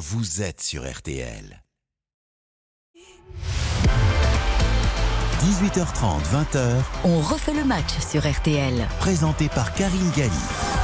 vous êtes sur RTL. 18h30, 20h. On refait le match sur RTL. Présenté par Karine Galli.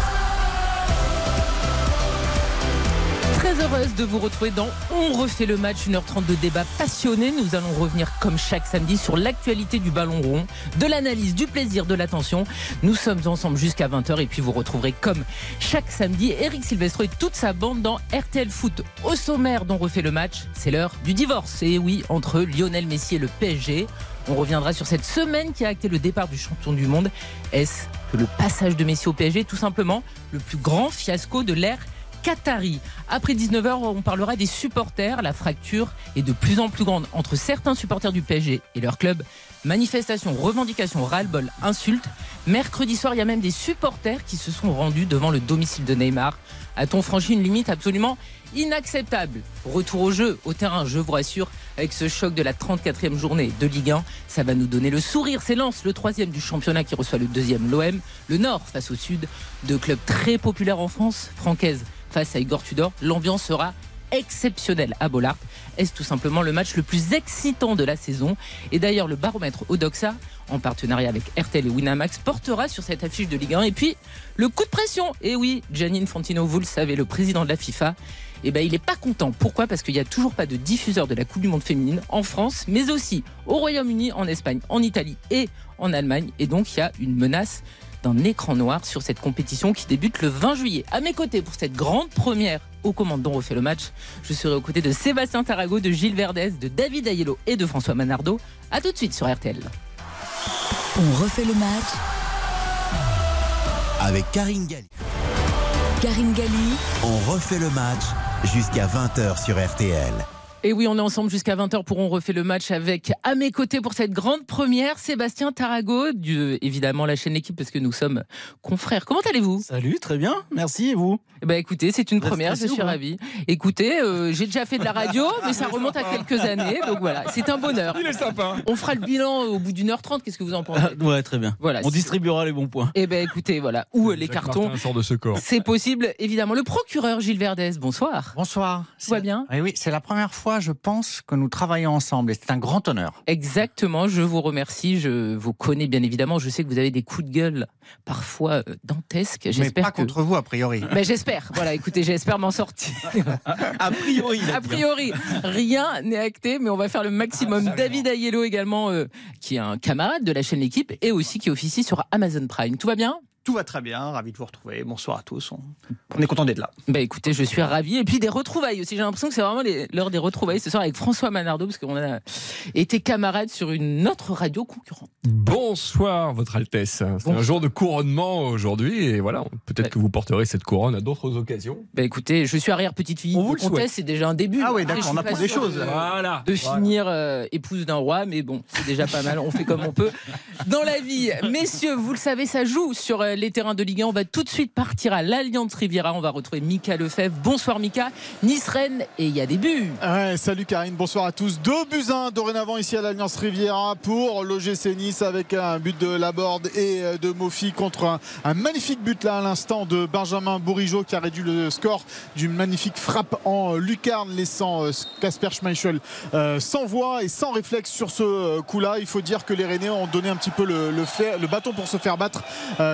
Très heureuse de vous retrouver dans On refait le match, 1h30 de débat passionné. Nous allons revenir comme chaque samedi sur l'actualité du ballon rond, de l'analyse, du plaisir, de l'attention. Nous sommes ensemble jusqu'à 20h et puis vous retrouverez comme chaque samedi Eric Silvestro et toute sa bande dans RTL Foot. Au sommaire d'On refait le match, c'est l'heure du divorce. Et oui, entre Lionel Messi et le PSG. On reviendra sur cette semaine qui a acté le départ du champion du monde. Est-ce que le passage de Messi au PSG est tout simplement le plus grand fiasco de l'ère Qatari. Après 19h, on parlera des supporters. La fracture est de plus en plus grande entre certains supporters du PSG et leur club. Manifestations, revendications, ras-le-bol, insultes. Mercredi soir, il y a même des supporters qui se sont rendus devant le domicile de Neymar. A-t-on franchi une limite absolument inacceptable? Retour au jeu, au terrain, je vous rassure, avec ce choc de la 34e journée de Ligue 1, ça va nous donner le sourire. C'est Lens, le troisième du championnat qui reçoit le deuxième, l'OM. Le Nord face au Sud, deux clubs très populaires en France, Francaise face à Igor Tudor. L'ambiance sera exceptionnelle à Bollard. Est-ce tout simplement le match le plus excitant de la saison? Et d'ailleurs, le baromètre Odoxa, en partenariat avec RTL et Winamax, portera sur cette affiche de Ligue 1. Et puis, le coup de pression. Et oui, Gianni Fantino, vous le savez, le président de la FIFA, eh ben, il n'est pas content. Pourquoi? Parce qu'il n'y a toujours pas de diffuseur de la Coupe du Monde féminine en France, mais aussi au Royaume-Uni, en Espagne, en Italie et en Allemagne. Et donc, il y a une menace d'un écran noir sur cette compétition qui débute le 20 juillet. À mes côtés pour cette grande première aux commandes dont refait le match, je serai aux côtés de Sébastien Tarago, de Gilles Verdez, de David Ayello et de François Manardo. A tout de suite sur RTL. On refait le match. Avec Karine Galli. Karine Galli. On refait le match jusqu'à 20h sur RTL. Et oui, on est ensemble jusqu'à 20h pour On refait le match avec à mes côtés pour cette grande première, Sébastien Tarago, du, évidemment la chaîne L'équipe parce que nous sommes confrères. Comment allez-vous? Salut, très bien, merci et vous? Eh ben, Écoutez, c'est une première, je suis ou ravie. Écoutez, euh, j'ai déjà fait de la radio, mais ça remonte à quelques années, donc voilà, c'est un bonheur. Il est sympa. On fera le bilan au bout d'une heure trente, qu'est-ce que vous en pensez? Ah, Ouais, très bien. Voilà. On distribuera les bons points. Eh ben écoutez, voilà, où les Jacques cartons? Martin sort de ce corps. c'est possible, évidemment. Le procureur Gilles Verdez, bonsoir. Bonsoir. Tout va bien? Eh oui, c'est la première fois, je pense, que nous travaillons ensemble et c'est un grand honneur. Exactement, je vous remercie. Je vous connais bien évidemment. Je sais que vous avez des coups de gueule parfois euh, dantesques. Mais J'espère pas que. contre vous, a priori. Mais j'espère. Voilà, écoutez, j'espère m'en sortir. A priori, a priori, rien n'est acté, mais on va faire le maximum. David Ayello également, euh, qui est un camarade de la chaîne L'équipe et aussi qui officie sur Amazon Prime. Tout va bien? Tout va très bien, ravi de vous retrouver. Bonsoir à tous. On, on est content d'être là. Bah écoutez, je suis ravi. Et puis des retrouvailles aussi. J'ai l'impression que c'est vraiment l'heure des retrouvailles ce soir avec François Manardo, parce qu'on a été camarades sur une autre radio concurrente. Bonsoir, Votre Altesse. C'est un jour de couronnement aujourd'hui et voilà, peut-être que vous porterez cette couronne à d'autres occasions. Bah écoutez, je suis arrière petite fille On vous comtesse, c'est déjà un début. Ah oui, d'accord, on apprend des choses. de- Voilà. De finir euh, épouse d'un roi, mais bon, c'est déjà pas mal. On fait comme on peut dans la vie. Messieurs, vous le savez, ça joue sur euh, les terrains de Ligue 1. On va tout de suite partir à l'Alliance Riviera. On va retrouver Mika Lefebvre. Bonsoir Mika. Nice-Rennes et il y a des buts. Salut Karine, bonsoir à tous. Deux buts un dorénavant ici à l'Alliance Riviera pour l'OGC Nice avec un but de Laborde et euh, de Mofi contre un, magnifique but là à l'instant de Benjamin Bourigeau qui a réduit le score d'une magnifique frappe en euh, lucarne laissant Casper Schmeichel euh, sans voix et sans réflexe sur ce coup-là. Il faut dire que les Rennais ont donné un petit peu le, bâton pour se faire battre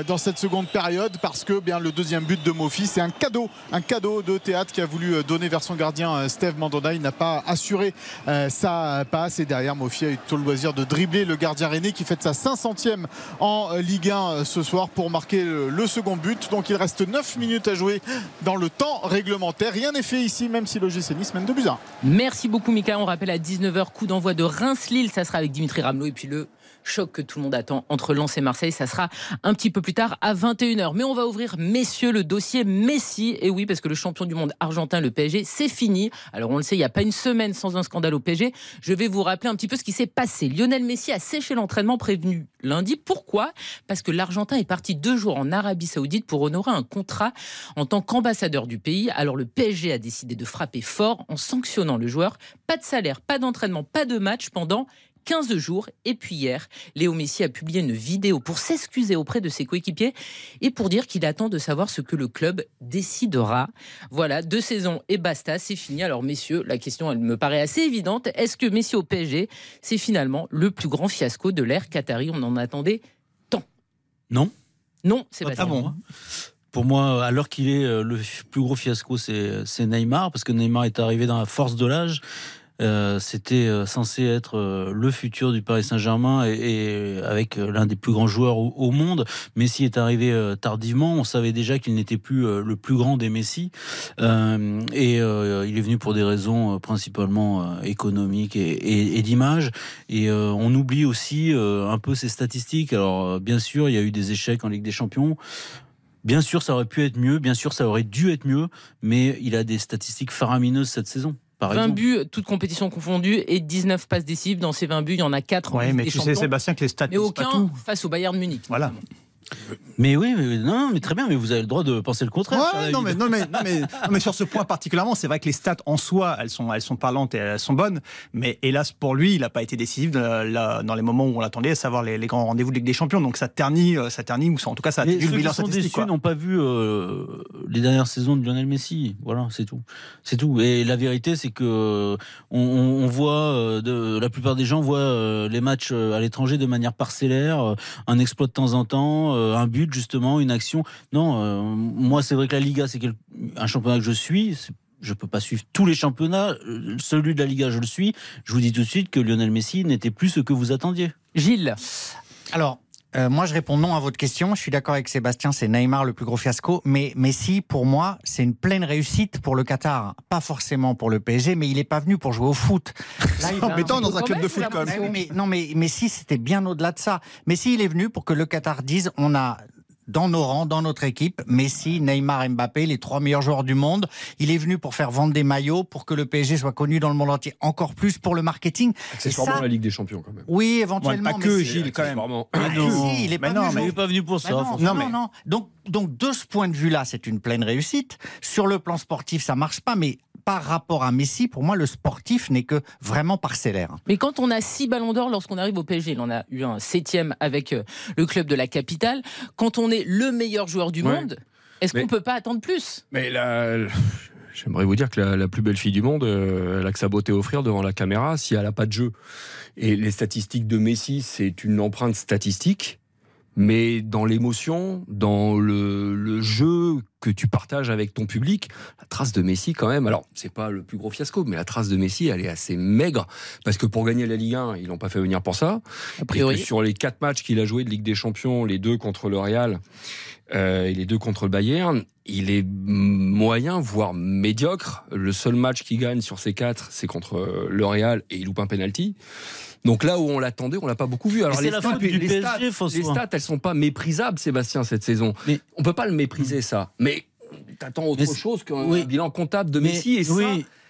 dans cette seconde période parce que bien le deuxième but de Mofi c'est un cadeau, un cadeau de théâtre qui a voulu euh, donner vers son gardien euh, Steve Mandanda. Il n'a pas assuré euh, sa passe et derrière Mofi a eu tout le loisir de dribbler le gardien René qui fête sa 500e en Ligue 1 euh, ce soir pour marquer le, second but. Donc il reste 9 minutes à jouer dans le temps réglementaire. Rien n'est fait ici même si l'OGC Nice mène 2 buts à 1. Merci beaucoup Mika. On rappelle à 19h, coup d'envoi de Reims-Lille. Ça sera avec Dimitri Ramelot et puis le choc que tout le monde attend entre Lens et Marseille. Ça sera un petit peu plus tard à 21h. Mais on va ouvrir, messieurs, le dossier Messi. Et oui, parce que le champion du monde argentin, le PSG, c'est fini. Alors on le sait, il n'y a pas une semaine sans un scandale au PSG. Je vais vous rappeler un petit peu ce qui s'est passé. Lionel Messi a séché l'entraînement prévenu lundi. Pourquoi? Parce que l'Argentin est parti deux jours en Arabie Saoudite pour honorer un contrat en tant qu'ambassadeur du pays. Alors le PSG a décidé de frapper fort en sanctionnant le joueur. Pas de salaire, pas d'entraînement, pas de match pendant 15 jours. Et puis hier, Léo Messi a publié une vidéo pour s'excuser auprès de ses coéquipiers et pour dire qu'il attend de savoir ce que le club décidera. Voilà, deux saisons et basta, c'est fini. Alors messieurs, la question, elle me paraît assez évidente. Est-ce que Messi au PSG, c'est finalement le plus grand fiasco de l'ère Qatari? On en attendait tant. Non. Non, c'est pas Ah bon hein pour moi, alors qu'il est euh, le plus gros fiasco, c'est Neymar, parce que Neymar est arrivé dans la force de l'âge. Euh, c'était euh, censé être euh, le futur du Paris Saint-Germain et, avec l'un des plus grands joueurs au, monde. Messi est arrivé tardivement. On savait déjà qu'il n'était plus le plus grand des Messi. et il est venu pour des raisons principalement économiques et, et d'image. Et on oublie aussi un peu ses statistiques. Alors, bien sûr, il y a eu des échecs en Ligue des Champions. Bien sûr, ça aurait pu être mieux, bien sûr, ça aurait dû être mieux, mais il a des statistiques faramineuses cette saison. 20 buts, toutes compétitions confondues, et 19 passes décisives. Dans ces 20 buts, il y en a 4 ouais, mais tu sais, Sébastien, que les stats. Mais aucun face au Bayern Munich. Voilà. Mais oui, mais, non, mais très bien, mais vous avez le droit de penser le contraire. non, mais, non, mais, non, mais, sur ce point particulièrement, c'est vrai que les stats en soi, elles sont, elles sont parlantes et elles sont bonnes, mais hélas pour lui, il n'a pas été décisif dans les moments où on l'attendait, à savoir les, grands rendez-vous de Ligue des Champions. Donc ça ternit, euh, ça ternit, ou en tout cas ça a le bilan statistique. Ceux n'ont pas vu euh, les dernières saisons de Lionel Messi. Voilà, c'est tout, c'est tout. Et la vérité, c'est que on, voit, euh, de, la plupart des gens voient les matchs à l'étranger de manière parcellaire, un exploit de temps en temps euh, un but justement, une action. Non, euh, moi c'est vrai que la Liga c'est un championnat que je suis. Je peux pas suivre tous les championnats. Euh, celui de la Liga, je le suis. Je vous dis tout de suite que Lionel Messi n'était plus ce que vous attendiez. Gilles. Alors, euh, moi, je réponds non à votre question. Je suis d'accord avec Sébastien, c'est Neymar le plus gros fiasco. Mais Messi, pour moi, c'est une pleine réussite pour le Qatar. Pas forcément pour le PSG, mais il n'est pas venu pour jouer au foot. C'est embêtant dans un club de foot quand même. mais, non, mais Messi, c'était bien au-delà de ça. Messi, il est venu pour que le Qatar dise on a dans nos rangs, dans notre équipe, Messi, Neymar, Mbappé, les trois meilleurs joueurs du monde. Il est venu pour faire vendre des maillots, pour que le PSG soit connu dans le monde entier, encore plus pour le marketing. Accessoirement ça... la Ligue des Champions quand même. Oui, éventuellement. pas que Gilles quand même. Ah, il est pas non, mais il est pas venu pour ça. non, non, mais... non, Donc, donc de ce point de vue-là, c'est une pleine réussite. Sur le plan sportif, ça marche pas, mais par rapport à Messi, pour moi, le sportif n'est que vraiment parcellaire. Mais quand on a six ballons d'or lorsqu'on arrive au PSG, il en a eu un septième avec euh, le club de la capitale. Quand on est le meilleur joueur du monde, est-ce qu'on ne peut pas attendre plus? Mais là. J'aimerais vous dire que la, plus belle fille du monde, euh, elle a que sa beauté à offrir devant la caméra si elle n'a pas de jeu. Et les statistiques de Messi, c'est une empreinte statistique mais dans l'émotion, dans le, jeu que tu partages avec ton public, la trace de Messi quand même. Alors c'est pas le plus gros fiasco, mais la trace de Messi, elle est assez maigre parce que pour gagner la Ligue 1, ils l'ont pas fait venir pour ça. A priori. sur les quatre matchs qu'il a joué de Ligue des Champions, les deux contre le Real euh, et les deux contre le Bayern, il est moyen, voire médiocre. Le seul match qu'il gagne sur ces quatre, c'est contre le Real et il loupe un penalty. Donc là où on l'attendait, on l'a pas beaucoup vu. Alors les, stats, les, stats, elles sont pas méprisables, Sébastien, cette saison. Mais on peut pas le mépriser ça. Mais t'attends autre chose qu'un bilan comptable de Messi et ça,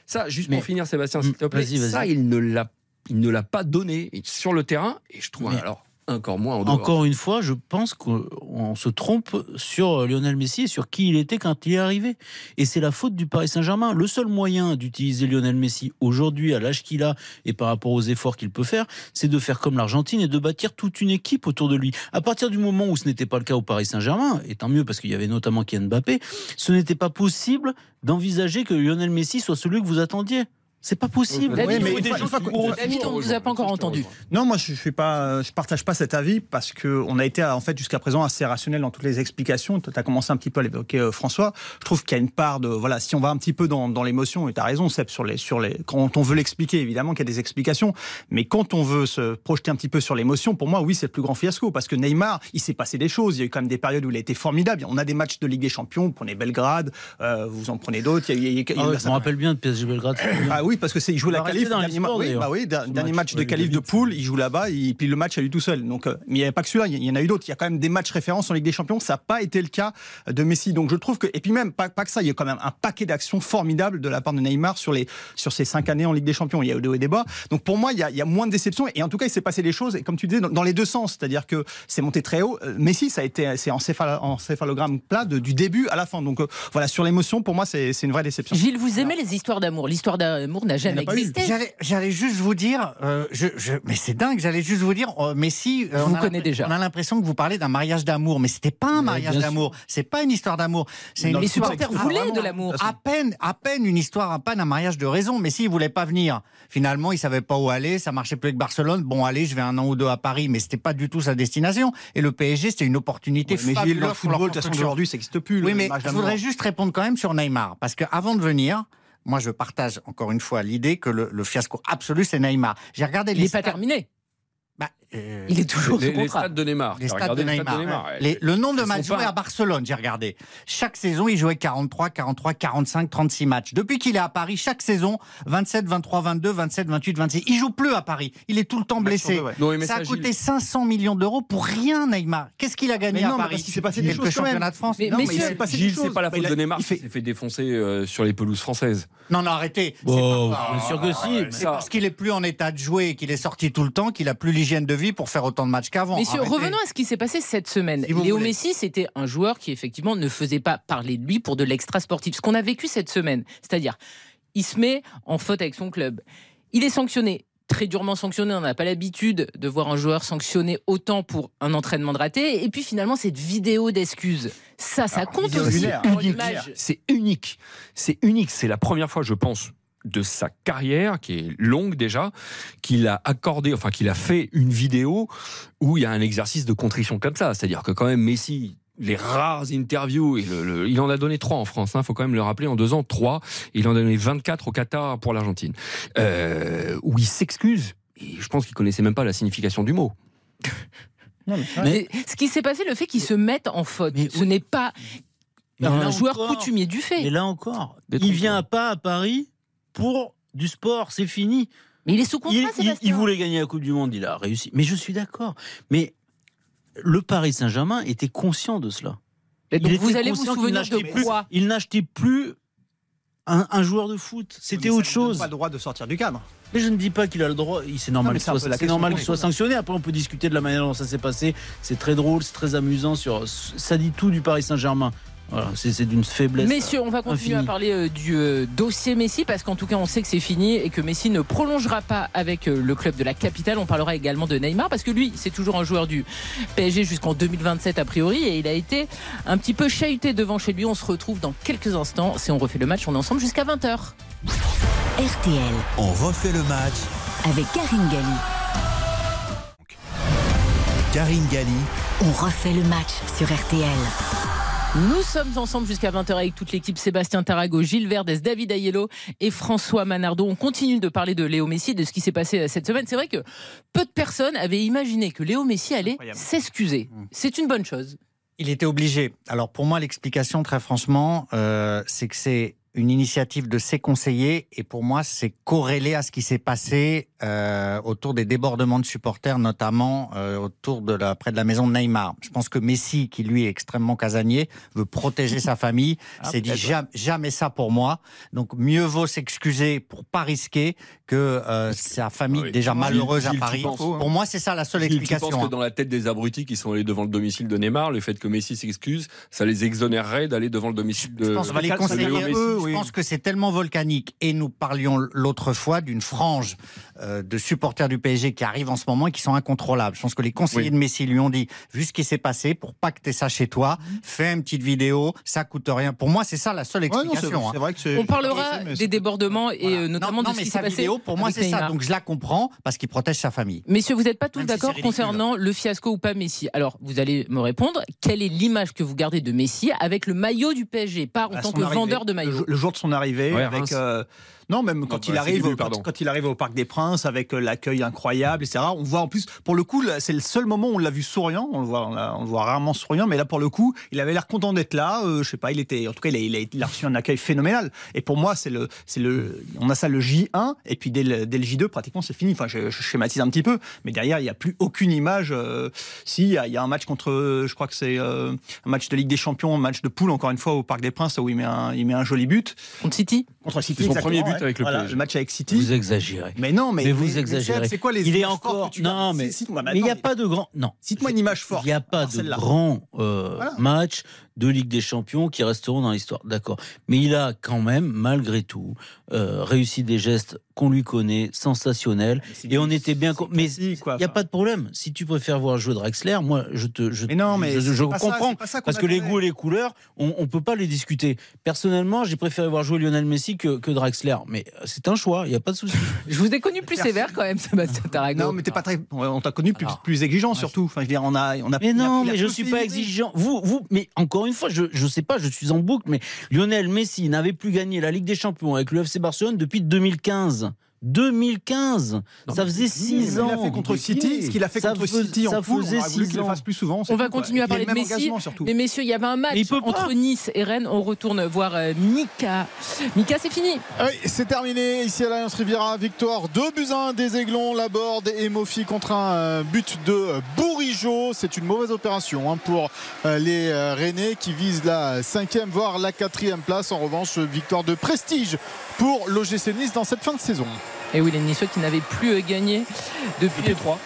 ça, juste pour finir, Sébastien, s'il te plaît, ça il ne l'a, il ne l'a pas donné sur le terrain. Et je trouve alors encore moins Encore une fois, je pense qu'on se trompe sur Lionel Messi et sur qui il était quand il est arrivé. Et c'est la faute du Paris Saint-Germain. Le seul moyen d'utiliser Lionel Messi aujourd'hui, à l'âge qu'il a et par rapport aux efforts qu'il peut faire, c'est de faire comme l'Argentine et de bâtir toute une équipe autour de lui. À partir du moment où ce n'était pas le cas au Paris Saint-Germain, et tant mieux parce qu'il y avait notamment Kylian Mbappé, ce n'était pas possible d'envisager que Lionel Messi soit celui que vous attendiez. C'est pas possible. mais on ne vous a pas encore entendu. Non, moi je ne pas, je partage pas cet avis parce que on a été en fait jusqu'à présent assez rationnel dans toutes les explications. Tu as commencé un petit peu à l'évoquer, euh, François. Je trouve qu'il y a une part de voilà, si on va un petit peu dans, dans l'émotion, et tu as raison, Seb, sur les sur les quand on veut l'expliquer, évidemment qu'il y a des explications, mais quand on veut se projeter un petit peu sur l'émotion, pour moi, oui, c'est le plus grand fiasco parce que Neymar, il s'est passé des choses. Il y a eu quand même des périodes où il a été formidable. On a des matchs de Ligue des Champions. Vous prenez Belgrade, euh, vous en prenez d'autres. Il y a, ah je me rappelle bien de PSG Belgrade. Ah oui, parce que c'est il joue la qualif. Dernier, oui, bah oui, dernier match, de qualif de poule, il joue là-bas, il plie le match à lui tout seul. Donc, euh, mais il n'y avait pas que celui-là, il y en a eu d'autres. Il y a quand même des matchs références en Ligue des Champions. Ça n'a pas été le cas de Messi. Donc je trouve que et puis même pas, pas que ça, il y a quand même un paquet d'actions formidables de la part de Neymar sur les sur ces cinq années en Ligue des Champions. Il y a eu des hauts et des bas. Donc pour moi, il y, a, il y a moins de déception et en tout cas, il s'est passé des choses et comme tu disais dans, les deux sens, c'est-à-dire que c'est monté très haut. Euh, Messi, ça a été c'est en, céphalogramme plat du début à la fin. Donc euh, voilà, sur l'émotion, pour moi, c'est une vraie déception. Gilles, vous aimez les histoires d'amour. L'histoire d'amour n'a jamais existé. J'allais juste vous dire, euh, je, mais c'est dingue, j'allais juste vous dire, euh, Messi, euh, on, connaît déjà. on a l'impression que vous parlez d'un mariage d'amour, mais c'était pas un mariage d'amour, c'est pas une histoire d'amour. C'est les supporters voulaient de l'amour. À peine, à peine une histoire, à peine un mariage de raison. Messi, il voulait pas venir. Finalement, il savait pas où aller, ça marchait plus avec Barcelone. Bon, allez, je vais un an ou deux à Paris, mais c'était pas du tout sa destination. Et le PSG, c'était une opportunité ouais, mais fabuleuse le football, de toute façon, aujourd'hui, ça n'existe plus. Oui, mais je voudrais juste répondre quand même sur Neymar, parce qu'avant de venir, moi, je partage encore une fois l'idée que le, fiasco absolu, c'est Neymar. J'ai regardé les. Il n'est pas terminé. Bah, euh, il est toujours les, les stades de Neymar. Les stades de Neymar. le nombre de matchs joués à Barcelone, j'ai regardé. Chaque saison, il jouait 43, 43, 45, 36 matchs. Depuis qu'il est à Paris, chaque saison, 27, 23, 22, 27, 28, 26. Il joue plus à Paris. Il est tout le temps blessé. ça a coûté 500 millions d'euros pour rien, Neymar. Qu'est-ce qu'il a gagné à Paris Parce qu'il s'est passé des choses championnats de France. Mais, non, mais c'est pas la faute de Neymar. Il s'est fait défoncer euh, sur les pelouses françaises. Non, non, arrêtez. Bien sûr que si. C'est parce qu'il est plus en état de jouer et qu'il est sorti tout le temps qu'il a plus l'hygiène de vie pour faire autant de matchs qu'avant. Messieurs, revenons à ce qui s'est passé cette semaine. Léo Messi, c'était un joueur qui effectivement ne faisait pas parler de lui pour de l'extra sportif. Ce qu'on a vécu cette semaine, c'est-à-dire, il se met en faute avec son club. Il est sanctionné très durement sanctionné. On n'a pas l'habitude de voir un joueur sanctionné autant pour un entraînement de raté. Et puis finalement, cette vidéo d'excuses, ça, ça compte aussi C'est unique. C'est unique. C'est la première fois, je pense, de sa carrière, qui est longue déjà, qu'il a accordé, enfin qu'il a fait une vidéo où il y a un exercice de contrition comme ça. C'est-à-dire que quand même Messi, les rares interviews, il en a donné trois en France, il hein, faut quand même le rappeler, en deux ans, trois. Il en a donné 24 au Qatar pour l'Argentine, euh, où il s'excuse. Et je pense qu'il connaissait même pas la signification du mot. mais, ce qui s'est passé, le fait qu'il se mette en faute, ce n'est pas un joueur coutumier du fait. Et là encore, il vient pas à Paris pour du sport, c'est fini. Mais il est sous contrat, il, il, voulait gagner la Coupe du Monde, il a réussi. Mais je suis d'accord. Mais le Paris Saint-Germain était conscient de cela. donc vous allez vous souvenir de plus, Il n'achetait plus un, joueur de foot. C'était autre chose. Il n'a pas le droit de sortir du cadre. Mais je ne dis pas qu'il a le droit. C'est normal qu'il soit, normal soit sanctionné. Après, on peut discuter de la manière dont ça s'est passé. C'est très drôle, c'est très amusant. Sur, ça dit tout du Paris Saint-Germain c'est d'une faiblesse. Messieurs, on va continuer à parler euh, du euh, dossier Messi parce qu'en tout cas, on sait que c'est fini et que Messi ne prolongera pas avec euh, le club de la capitale. On parlera également de Neymar parce que lui, c'est toujours un joueur du PSG jusqu'en 2027 a priori et il a été un petit peu chahuté devant chez lui. On se retrouve dans quelques instants. Si on refait le match, on est ensemble jusqu'à 20h. RTL. On refait le match avec Karine Galli. Karine Galli. On refait le match sur RTL. Nous sommes ensemble jusqu'à 20h avec toute l'équipe Sébastien Tarago, Gilles Verdès, David Ayello et François Manardo. On continue de parler de Léo Messi, de ce qui s'est passé euh, cette semaine. C'est vrai que peu de personnes avaient imaginé que Léo Messi allait s'excuser. Mmh. C'est une bonne chose. Il était obligé. Alors pour moi, l'explication, très franchement, euh, c'est que c'est une initiative de ses conseillers et pour moi c'est corrélé à ce qui s'est passé euh, autour des débordements de supporters notamment euh, autour de la près de la maison de Neymar. Je pense que Messi qui lui est extrêmement casanier veut protéger sa famille, ah, c'est dit jamais, ça pour moi. Donc mieux vaut s'excuser pour pas risquer que euh, sa famille ah déjà malheureuse à Paris. pour moi c'est ça la seule explication. Je pense que hein. dans la tête des abrutis qui sont allés devant le domicile de Neymar, le fait que Messi s'excuse, ça les exonérerait d'aller devant le domicile de. Je pense les je pense que c'est tellement volcanique. Et nous parlions l'autre fois d'une frange de supporters du PSG qui arrivent en ce moment et qui sont incontrôlables. Je pense que les conseillers de Messi lui ont dit, vu ce qui s'est passé, pour pas que tu ça chez toi, fais une petite vidéo, ça coûte rien. Pour moi, c'est ça la seule explication. Hein. On parlera des débordements et euh, notamment de ce qui s'est passé. Vidéo, pour moi, c'est ça. Donc je la comprends parce qu'il protège sa famille. Messieurs, vous n'êtes pas tous d'accord concernant le fiasco ou pas Messi. Alors, vous allez me répondre. Quelle est l'image que vous gardez de Messi avec le maillot du PSG, pas en tant que vendeur de maillot le, jour de son arrivée, avec non, même quand, il arrive, au, quand, il arrive au Parc des Princes avec euh, l'accueil incroyable, etc. On voit en plus, pour le coup, c'est le seul moment où on l'a vu souriant. On le voit, on, le voit rarement souriant, mais là, pour le coup, il avait l'air content d'être là. Euh, je sais pas, il était, en tout cas, il a, il a, reçu un accueil phénoménal. Et pour moi, c'est le, c'est le, on a ça le J1 et puis dès le, dès le J2, pratiquement, c'est fini. Enfin, je, schématise un petit peu, mais derrière, il n'y a plus aucune image. Euh, si, il y, a, un match contre, je crois que c'est un match de Ligue des Champions, un match de poule, encore une fois, au Parc des Princes, où il met un, il met un joli but. Contre City. Contre City. Son premier but avec le voilà, match avec City. Vous exagérez. Mais non, mais, mais vous exagérez. C'est quoi les Il est encore. Non, mais il n'y a pas de grand. Non. Cite-moi une image forte. Il n'y a pas de grand euh, match de Ligue des Champions qui resteront dans l'histoire. D'accord. Mais il a quand même, malgré tout, euh, réussi des gestes qu'on lui connaît, sensationnels. Et on était bien. Mais il n'y a pas de problème. Si tu préfères voir jouer Draxler, moi, je te. Je, mais non, mais je, comprends. parce que les goûts et les couleurs, on ne peut pas les discuter. Personnellement, j'ai préféré voir jouer Lionel Messi que, que Draxler. Mais c'est un choix, il n'y a pas de souci. je vous ai connu plus sévère quand même, Sébastien Tarago. Non, mais t'es pas très. On t'a connu plus, plus exigeant surtout. Enfin, je veux dire, on a, on a. Mais non, mais je suis pas exigeant. Vous, vous, mais encore une fois, je, je sais pas, je suis en boucle, mais Lionel Messi n'avait plus gagné la Ligue des Champions avec le FC Barcelone depuis 2015. 2015. ça faisait 6 ans. Ce qu'il a fait contre City, ce qu'il a fait contre City ça faisait 6 ans. plus souvent. On va continuer à parler de Messi. Mais messieurs, il y avait un match entre Nice et Rennes. On retourne voir euh, Mika. Mika, c'est fini. Oui, c'est terminé ici à l'Alliance Riviera. Victoire 2 buts 1 des Aiglons, Laborde et Mofi contre un euh, but de Bourigeau. C'est une mauvaise opération hein, pour euh, les Rennais qui visent la cinquième voire la quatrième place. En revanche, victoire de prestige pour l'OGC Nice dans cette fin de saison. Et oui, les Niçois qui n'avaient plus gagné depuis, les trois.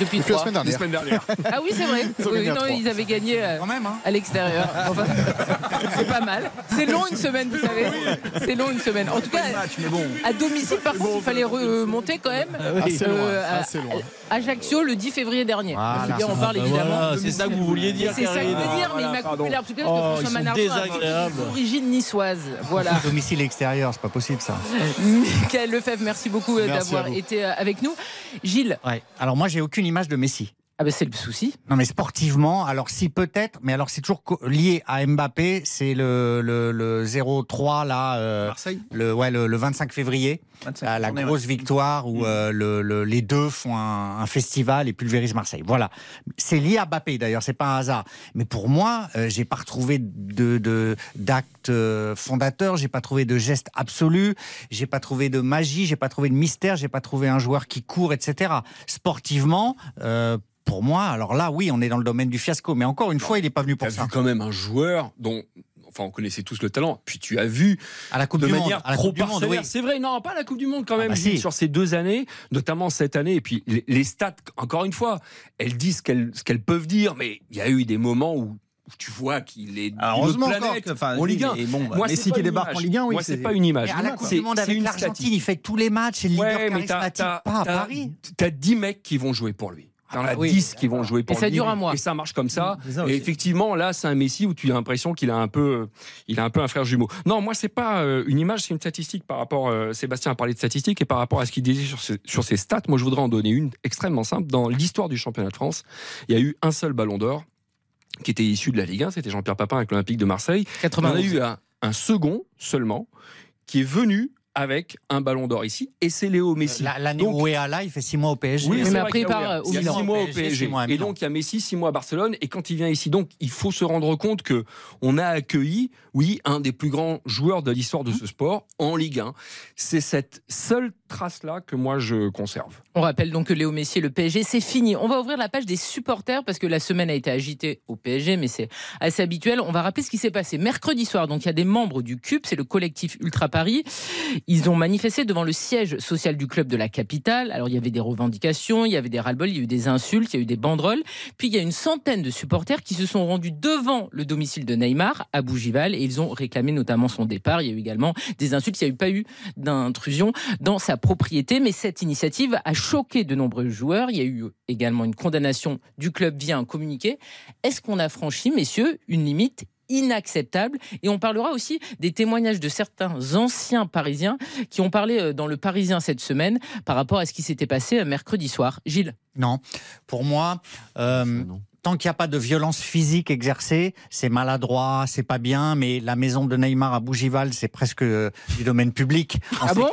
Depuis, la semaine dernière. Ah oui, c'est vrai. Ils, ils avaient gagné euh, même, hein. à l'extérieur. c'est pas mal. C'est long une semaine, vous savez. C'est long une semaine. En tout cas, à domicile, par contre, il fallait remonter quand même. Ah euh, à, Ajaccio le 10 février dernier. on parle évidemment. c'est ça que vous vouliez dire. C'est ça que je veux dire, mais il m'a coupé l'air tout cas parce que oh, François Manardo a d'origine niçoise. Voilà. Domicile extérieur, c'est pas possible ça. Michael Lefebvre, merci beaucoup euh, d'avoir été avec nous. Gilles. Ouais. Alors moi, j'ai aucune image de Messi. Ah ben c'est le souci. Non mais sportivement, alors si peut-être, mais alors c'est toujours lié à Mbappé, c'est le, le, le 0-3 là, euh, Marseille. Le, ouais, le, 25 février, la grosse victoire où mm. euh, les deux font un, festival et pulvérisent Marseille. Voilà, c'est lié à Mbappé d'ailleurs, c'est pas un hasard. Mais pour moi, euh, j'ai pas retrouvé de d'acte fondateur, j'ai pas trouvé de geste absolu, j'ai pas trouvé de magie, j'ai pas trouvé de mystère, j'ai pas trouvé un joueur qui court, etc. Sportivement pour moi, alors là, oui, on est dans le domaine du fiasco. Mais encore une fois, il n'est pas venu pour ça. vu quand même un joueur dont enfin on connaissait tous le talent. Puis tu as vu à la Coupe de du manière Monde, trop parcellaire. C'est vrai, non, pas à la Coupe du Monde quand même. Ah bah sur ces deux années, notamment cette année. Et puis les, stats, encore une fois, elles disent ce qu'elles peuvent dire, mais il y a eu des moments où tu vois qu'il est ah, heureusement planète, en Ligue 1. Bon, bah, moi, Messi qui débarque en Ligue 1, oui, moi c'est pas une image. à la Coupe du Monde avec l'Argentine, il fait tous les matchs, et leader ouais, charismatique, pas à Paris. T'as 10 mecs qui vont jouer pour lui. Il y en a 10 qui vont jouer pour et ça dure un mois. Et ça marche comme ça. Et effectivement, là, c'est un Messi où tu as l'impression qu'il a un peu, il a un peu un frère jumeau. Non, moi, c'est pas euh, une image, c'est une statistique par rapport. Euh, Sébastien a parlé de statistiques et par rapport à ce qu'il disait sur ses, sur ses stats. Moi, je voudrais en donner une extrêmement simple. Dans l'histoire du championnat de France, il y a eu un seul Ballon d'Or qui était issu de la Ligue 1. C'était Jean-Pierre Papin avec l'Olympique de Marseille. On a eu un second seulement qui est venu avec un ballon d'or ici, et c'est Léo Messi. L'année où est là, il fait six mois au PSG. Oui, mais après, il part il y a six mois au PSG. et donc, il y a Messi six mois à Barcelone, et quand il vient ici, donc, il faut se rendre compte que on a accueilli, oui, un des plus grands joueurs de l'histoire de ce sport en Ligue 1. C'est cette seule trace-là que moi je conserve. On rappelle donc que Léo Messi et le PSG, c'est fini. On va ouvrir la page des supporters parce que la semaine a été agitée au PSG, mais c'est assez habituel. On va rappeler ce qui s'est passé mercredi soir. Donc il y a des membres du CUP, c'est le collectif Ultra Paris. Ils ont manifesté devant le siège social du club de la capitale. Alors il y avait des revendications, il y avait des ras-le-bol, il y a eu des insultes, il y a eu des banderoles. Puis il y a une centaine de supporters qui se sont rendus devant le domicile de Neymar à Bougival et ils ont réclamé notamment son départ. Il y a eu également des insultes, il n'y a eu pas eu d'intrusion dans sa propriété, mais cette initiative a choqué de nombreux joueurs. Il y a eu également une condamnation du club via un communiqué. Est-ce qu'on a franchi, messieurs, une limite inacceptable? Et on parlera aussi des témoignages de certains anciens Parisiens qui ont parlé euh, dans le Parisien cette semaine par rapport à ce qui s'était passé euh, mercredi soir. Gilles Non, pour moi, euh, tant qu'il n'y a pas de violence physique exercée, c'est maladroit, c'est pas bien, mais la maison de Neymar à Bougival, c'est presque euh, du domaine public. ah bon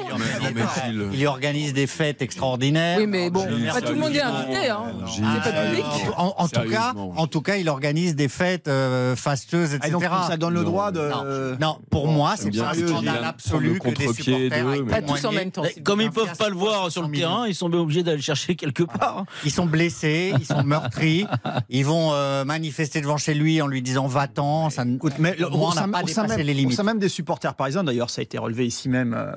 il, y organise des fêtes extraordinaires. Oui, mais bon, pas tout le monde est invité, hein. C'est pas public. En, tout cas, en tout cas, il organise des fêtes euh, fasteuses, etc. Ah, ça donne le droit de. Non, pour moi, c'est pas un scandale absolu que des supporters. Pas tous en même temps. Comme ils peuvent pas le voir sur le terrain, ils sont obligés d'aller chercher quelque part. Ils sont blessés, ils sont meurtris. Ils ils vont euh, manifester devant chez lui en lui disant va-t'en. Ça, mais on n'a pas dépassé les limites. Au sein même des supporters parisiens, d'ailleurs, ça a été relevé ici même euh,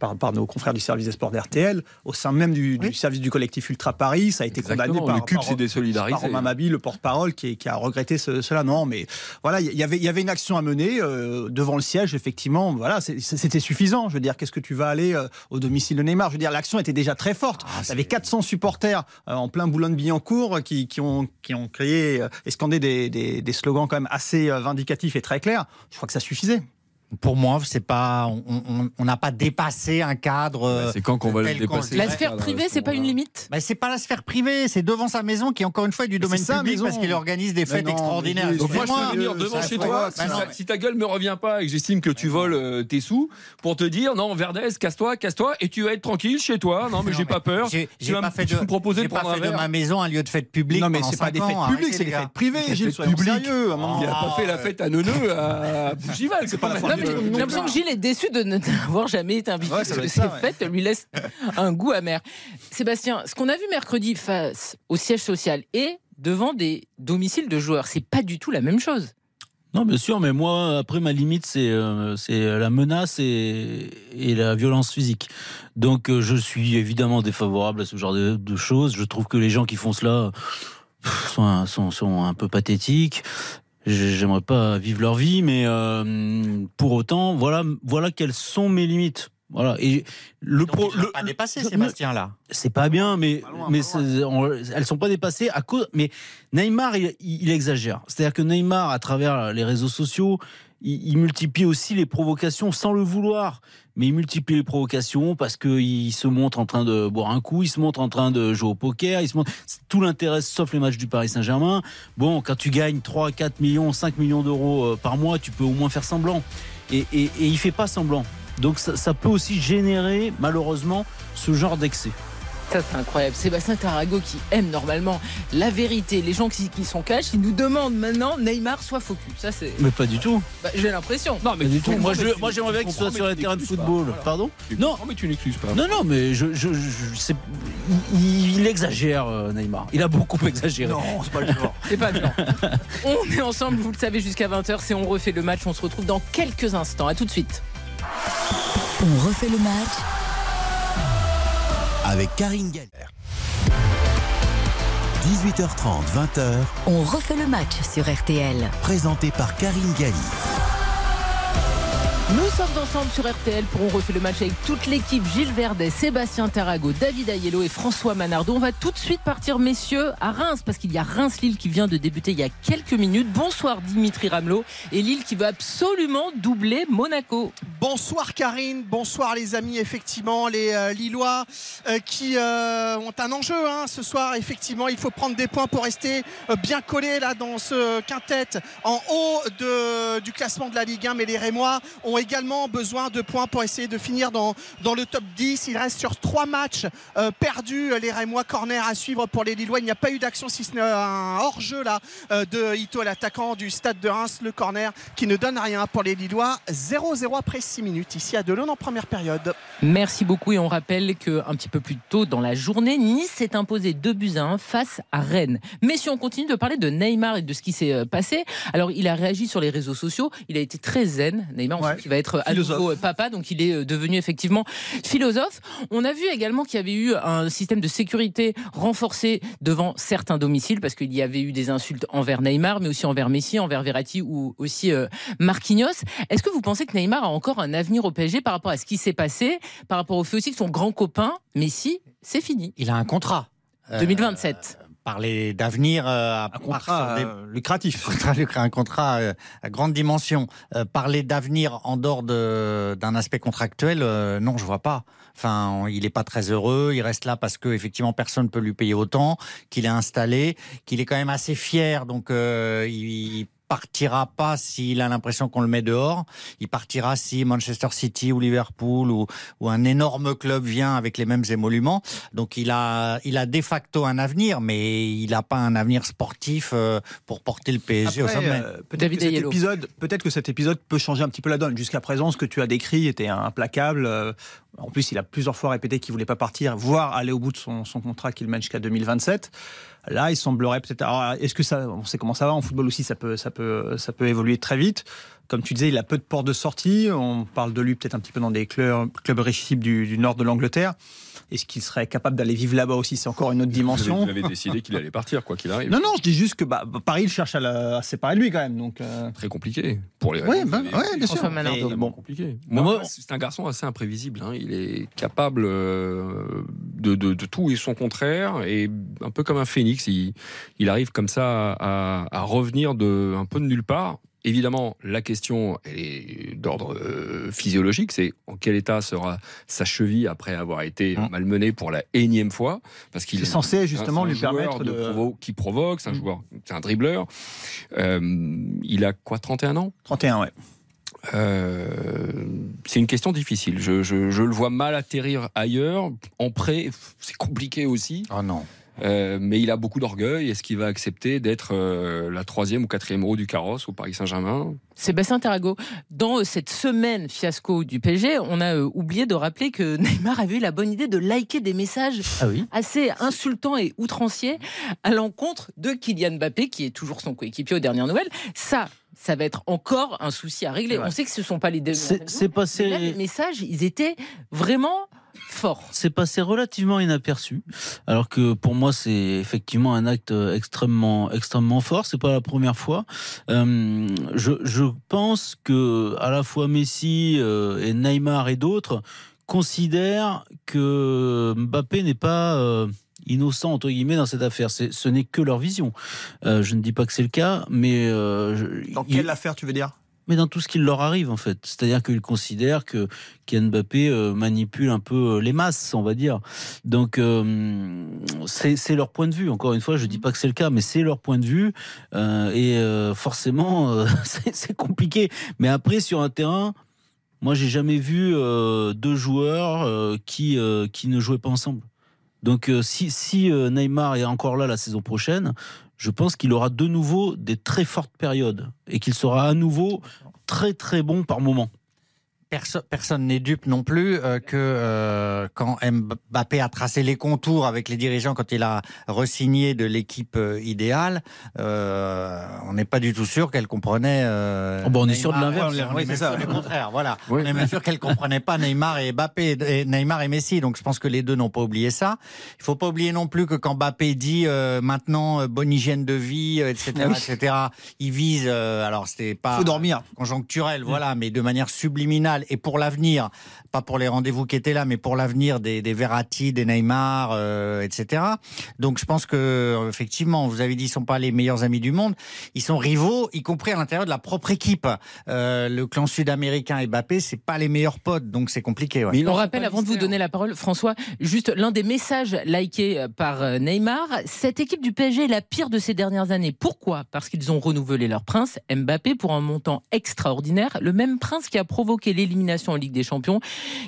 par, par, nos confrères du service des sports d'RTL, au sein même du, service du collectif Ultra Paris, ça a été condamné par, le CUP, c'est désolidariser. par Romain Mabi, le porte-parole, qui, qui, a regretté cela. Non, mais voilà, il y avait, il y avait une action à mener devant le siège, effectivement. Voilà, c'était suffisant. Je veux dire, qu'est-ce que tu vas aller au domicile de Neymar? Je veux dire, l'action était déjà très forte. Ah, il y avait 400 supporters en plein Boulogne-Billancourt qui, qui, ont, qui ont créé et scandé des, des, des slogans quand même assez vindicatifs et très clairs. Je crois que ça suffisait. Pour moi, c'est pas, on n'a pas dépassé un cadre. Bah, c'est quand qu'on va le dépasser La sphère privée, c'est pas une limite. Bah, c'est pas la sphère privée, c'est devant sa maison qui encore une fois est du domaine public parce qu'il organise des fêtes extraordinaires. Donc moi, je peux venir devant chez toi. Si, ta gueule me revient pas et que j'estime que tu voles euh, tes sous, pour te dire non, Verdez, casse-toi, casse-toi, et tu vas être tranquille chez toi. Non, mais j'ai pas peur. J'ai pas fait de me proposer de prendre de ma maison un lieu de fête publique. Non, mais c'est pas des fêtes publiques, c'est des fêtes privées. Gilles, soyons sérieux. Il a pas fait la fête à Neuneu à Bougival. C'est pas la il est déçu de n'avoir jamais été invité parce que ces fêtes lui laissent un goût amer. Sébastien, ce qu'on a vu mercredi face au siège social et devant des domiciles de joueurs, c'est pas du tout la même chose. Non, bien sûr, mais moi, après, ma limite, c'est euh, la menace et, et, la violence physique. Donc, euh, je suis évidemment défavorable à ce genre de, de, choses. Je trouve que les gens qui font cela sont, sont, sont un peu pathétiques. J'aimerais pas vivre leur vie, mais euh, pour autant, voilà, voilà quelles sont mes limites. Voilà. Et le pro, le, pas dépassé, Sébastien là. C'est pas bien, mais mais elles sont pas dépassées à cause. Mais Neymar, il, il exagère. C'est-à-dire que Neymar, à travers les réseaux sociaux, il, multiplie aussi les provocations sans le vouloir. Mais il multiplie les provocations parce qu'il se montre en train de boire un coup, il se montre en train de jouer au poker, il se montre... tout l'intéresse sauf les matchs du Paris Saint-Germain. Bon, quand tu gagnes 3, 4 millions, 5 millions d'euros euh, par mois, tu peux au moins faire semblant. Et, et, et il fait pas semblant. Donc ça, ça peut aussi générer malheureusement ce genre d'excès. Ça, c'est incroyable. Sébastien Tarago qui aime normalement la vérité, les gens qui, qui sont cash, il nous demande maintenant Neymar soit focus. Ça, c'est. Mais pas du tout. Bah, j'ai l'impression. Non, mais du tout. Moi, je, moi, j'aimerais bien qu'il soit sur le terrain de football. Pardon Non, mais tu n'excuses pas. Non, non, mais je, je, il, il, exagère, euh, Neymar. Il a beaucoup exagéré. Non, c'est pas le genre. c'est pas le genre. on est ensemble, vous le savez, jusqu'à 20h. C'est on refait le match. On se retrouve dans quelques instants. À tout de suite. On refait le match avec Karine Galler. 18h30, 20h. On refait le match sur RTL. Présenté par Karine Galli. Nous sommes ensemble sur RTL pour On refait le match avec toute l'équipe Gilles Verdet, Sébastien Tarago, David Ayello et François Manardo. On va tout de suite partir, messieurs, à Reims parce qu'il y a Reims-Lille qui vient de débuter il y a quelques minutes. Bonsoir Dimitri Ramelot et Lille qui veut absolument doubler Monaco. Bonsoir Karine, bonsoir les amis. Effectivement, les euh, Lillois euh, qui euh, ont un enjeu hein, ce soir. Effectivement, il faut prendre des points pour rester bien collés là dans ce quintet en haut du classement de la Ligue 1. Mais les Rémois ont également besoin de points pour essayer de finir dans, dans le top 10. Il reste sur trois matchs euh, perdus. Les Rémois corner à suivre pour les Lillois. Il n'y a pas eu d'action si ce n'est un hors-jeu là euh, de Ito, l'attaquant du stade de Reims, le corner qui ne donne rien pour les Lillois. 0-0 après 6 minutes ici à Delon en première période. Merci beaucoup et on rappelle qu'un petit peu plus tôt dans la journée, Nice s'est imposé 2 buts à 1 face à Rennes. Mais si on continue de parler de Neymar et de ce qui s'est euh, passé, alors il a réagi sur les réseaux sociaux, il a été très zen. Neymar, on va être à nouveau papa, donc il est euh, devenu effectivement philosophe. On a vu également qu'il y avait eu un système de sécurité renforcé devant certains domiciles, parce qu'il y avait eu des insultes envers Neymar, mais aussi envers Messi, envers Verratti ou aussi euh, Marquinhos. Est-ce que vous pensez que Neymar a encore un avenir au PSG par rapport à ce qui s'est passé, par rapport au fait aussi que son grand copain Messi, c'est fini? Il a un contrat. 2027 parler d'avenir euh, un contrat euh, lucratif, un contrat euh, à grande dimension. parler d'avenir en dehors d'un aspect contractuel, non, je vois pas. Enfin, il n'est pas très heureux. Il reste là parce que effectivement personne ne peut lui payer autant, qu'il est installé, qu'il est quand même assez fier. Donc, il partira pas s'il a l'impression qu'on le met dehors. Il partira si Manchester City ou Liverpool ou, ou un énorme club vient avec les mêmes émoluments. Donc il a, il a de facto un avenir, mais il n'a pas un avenir sportif euh, pour porter le PSG au sommet. Euh, peut-être que, cet épisode, peut-être que cet épisode peut changer un petit peu la donne. Jusqu'à présent, ce que tu as décrit était implacable. Euh, En plus, il a plusieurs fois répété qu'il voulait pas partir, voire aller au bout de son, son contrat qu'il mène jusqu'à 2027. Là, il semblerait peut-être. Est-ce que ça, on sait comment ça va en football aussi, ça peut, ça peut, ça peut évoluer très vite. Comme tu disais, il a peu de portes de sortie. On parle de lui peut-être un petit peu dans des clubs, clubs du nord de l'Angleterre. Est-ce qu'il serait capable d'aller vivre là-bas aussi? C'est encore une autre dimension. Vous avez décidé qu'il allait partir, quoi qu'il arrive. Non, non, je dis juste que bah, Paris, il cherche à, la, à séparer de lui quand même. Donc, euh... Très compliqué. Pour les Oui, bah, ouais, bien sûr. Bon. compliqué. Moi, c'est un garçon assez imprévisible. Hein. Il est capable euh, de, de, de, tout et son contraire. Et un peu comme un phénix, il, il arrive comme ça à, à revenir de, un peu de nulle part Évidemment, la question est d'ordre euh, physiologique, c'est en quel état sera sa cheville après avoir été mmh. malmenée pour la énième fois, parce qu'il est, censé justement lui permettre de, de... qui provoque, c'est un mmh. joueur, c'est un dribbleur. Euh, il a quoi, 31 ans? 31, ouais. Euh, c'est une question difficile. Je, je, je, le vois mal atterrir ailleurs. En prêt, c'est compliqué aussi. Ah non. Euh, mais il a beaucoup d'orgueil. Est-ce qu'il va accepter d'être euh, la troisième ou quatrième roue du carrosse au Paris Saint-Germain? Sébastien Tarago, dans cette semaine fiasco du PSG, on a euh, oublié de rappeler que Neymar avait eu la bonne idée de liker des messages ah oui assez insultants et outranciers à l'encontre de Kylian Mbappé, qui est toujours son coéquipier aux dernières nouvelles. Ça, ça va être encore un souci à régler. On sait que ce ne sont pas les deux. C'est passé. les messages, ils étaient vraiment fort. C'est passé relativement inaperçu, alors que pour moi c'est effectivement un acte extrêmement extrêmement fort. C'est pas la première fois. Euh, je, je, pense que à la fois Messi euh, et Neymar et d'autres considèrent que Mbappé n'est pas euh, innocent entre guillemets dans cette affaire. Ce n'est que leur vision. Euh, je ne dis pas que c'est le cas, mais euh, dans quelle affaire tu veux dire? Mais dans tout ce qui leur arrive en fait. C'est-à-dire qu'ils considèrent que Kylian Mbappé euh, manipule un peu euh, les masses, on va dire. Donc euh, c'est leur point de vue. Encore une fois, je dis pas que c'est le cas, mais c'est leur point de vue et forcément c'est compliqué. Mais après sur un terrain, moi j'ai jamais vu deux joueurs qui qui ne jouaient pas ensemble. Donc si, si Neymar est encore là la saison prochaine, je pense qu'il aura de nouveau des très fortes périodes et qu'il sera à nouveau très très bon par moment personne n'est dupe non plus euh, que euh, quand Mbappé a tracé les contours avec les dirigeants quand il a resigné de l'équipe euh, idéale, on n'est pas du tout sûr qu'elle comprenait. Oh, bon, on est sûr de l'inverse. Oui, c'est ça. Le contraire, voilà. On est même sûr qu'elle comprenait pas Neymar et Mbappé, et Neymar et Messi. Donc je pense que les deux n'ont pas oublié ça. Il faut pas oublier non plus que quand Mbappé dit maintenant bonne hygiène de vie, etc., etc., il vise. alors c'était pas. Faut dormir. Conjoncturel, voilà, mais de manière subliminale et pour l'avenir, pas pour les rendez-vous qui étaient là, mais pour l'avenir des, des Verratti, des Neymar, euh, etc. Donc je pense que effectivement, vous avez dit, ils sont pas les meilleurs amis du monde, ils sont rivaux, y compris à l'intérieur de la propre équipe. Euh, le clan sud-américain et Mbappé, c'est pas les meilleurs potes, donc c'est compliqué. Ouais. on rappelle, avant de vous donner la parole, François, juste l'un des messages likés par euh, Neymar, cette équipe du PSG est la pire de ces dernières années. Pourquoi? Parce qu'ils ont renouvelé leur prince, Mbappé, pour un montant extraordinaire, le même prince qui a provoqué les élimination en Ligue des Champions,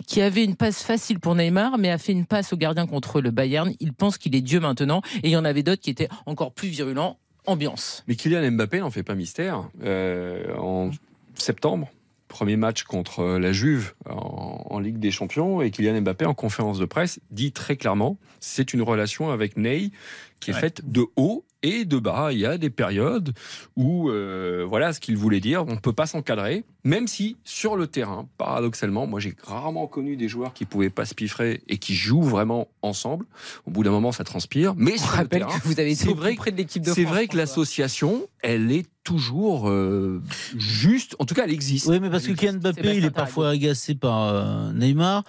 qui avait une passe facile pour Neymar, mais a fait une passe au gardien contre le Bayern. Il pense qu'il est Dieu maintenant. Et il y en avait d'autres qui étaient encore plus virulents. Ambiance. Mais Kylian Mbappé n'en fait pas mystère. Euh, en septembre, premier match contre euh, la Juve en, en, Ligue des Champions et Kylian Mbappé en conférence de presse dit très clairement c'est une relation avec Ney qui est faite de haut et de bas. Il y a des périodes où, euh, voilà ce qu'il voulait dire, on ne peut pas s'encadrer, même si sur le terrain, paradoxalement, moi j'ai rarement connu des joueurs qui pouvaient pas se piffrer et qui jouent vraiment ensemble. Au bout d'un moment, ça transpire. Mais je rappelle que vous avez été vrai, près de l'équipe de C'est vrai que l'association, elle est toujours euh, juste, en tout cas elle existe. Oui, mais parce que Kylian Mbappé, il est parfois agacé par euh, Neymar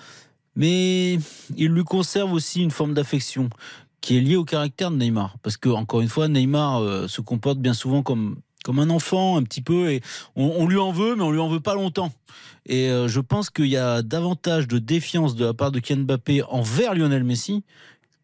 mais il lui conserve aussi une forme d'affection qui est lié au caractère de Neymar. Parce que, encore une fois, Neymar euh, se comporte bien souvent comme, comme un enfant, un petit peu, et on, lui en veut, mais on lui en veut pas longtemps. Et euh, je pense qu'il y a davantage de défiance de la part de Ken Mbappé envers Lionel Messi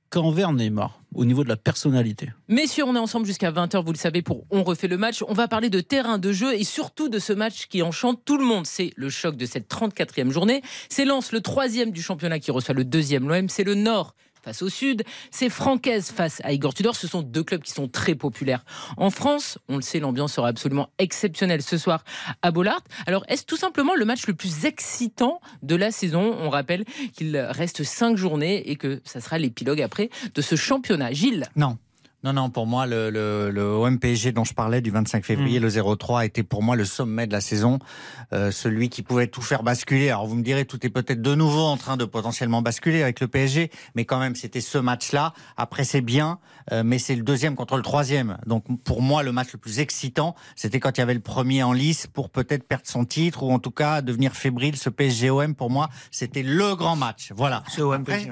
qu'envers Neymar au niveau de la personnalité. Messieurs, on est ensemble jusqu'à 20h, vous le savez, pour On refait le match. On va parler de terrain de jeu et surtout de ce match qui enchante tout le monde. C'est le choc de cette 34e journée. C'est Lens, le troisième du championnat qui reçoit le deuxième l'OM. C'est le Nord face au Sud, c'est Francaise face à Igor Tudor. Ce sont deux clubs qui sont très populaires. En France, on le sait, l'ambiance sera absolument exceptionnelle ce soir à Bollard. Alors, est-ce tout simplement le match le plus excitant de la saison? On rappelle qu'il reste cinq journées et que ça sera l'épilogue après de ce championnat. Gilles? Non. Non, non, pour moi, le, le, le OMPG dont je parlais du 25 février, mm. le 0-3, était pour moi le sommet de la saison, euh, celui qui pouvait tout faire basculer. Alors vous me direz, tout est peut-être de nouveau en train de potentiellement basculer avec le PSG, mais quand même, c'était ce match-là. Après, c'est bien, euh, mais c'est le deuxième contre le troisième. Donc pour moi, le match le plus excitant, c'était quand il y avait le premier en lice pour peut-être perdre son titre ou en tout cas devenir fébrile. Ce PSG-OM, pour moi, c'était le grand match. Voilà. Ce. C'est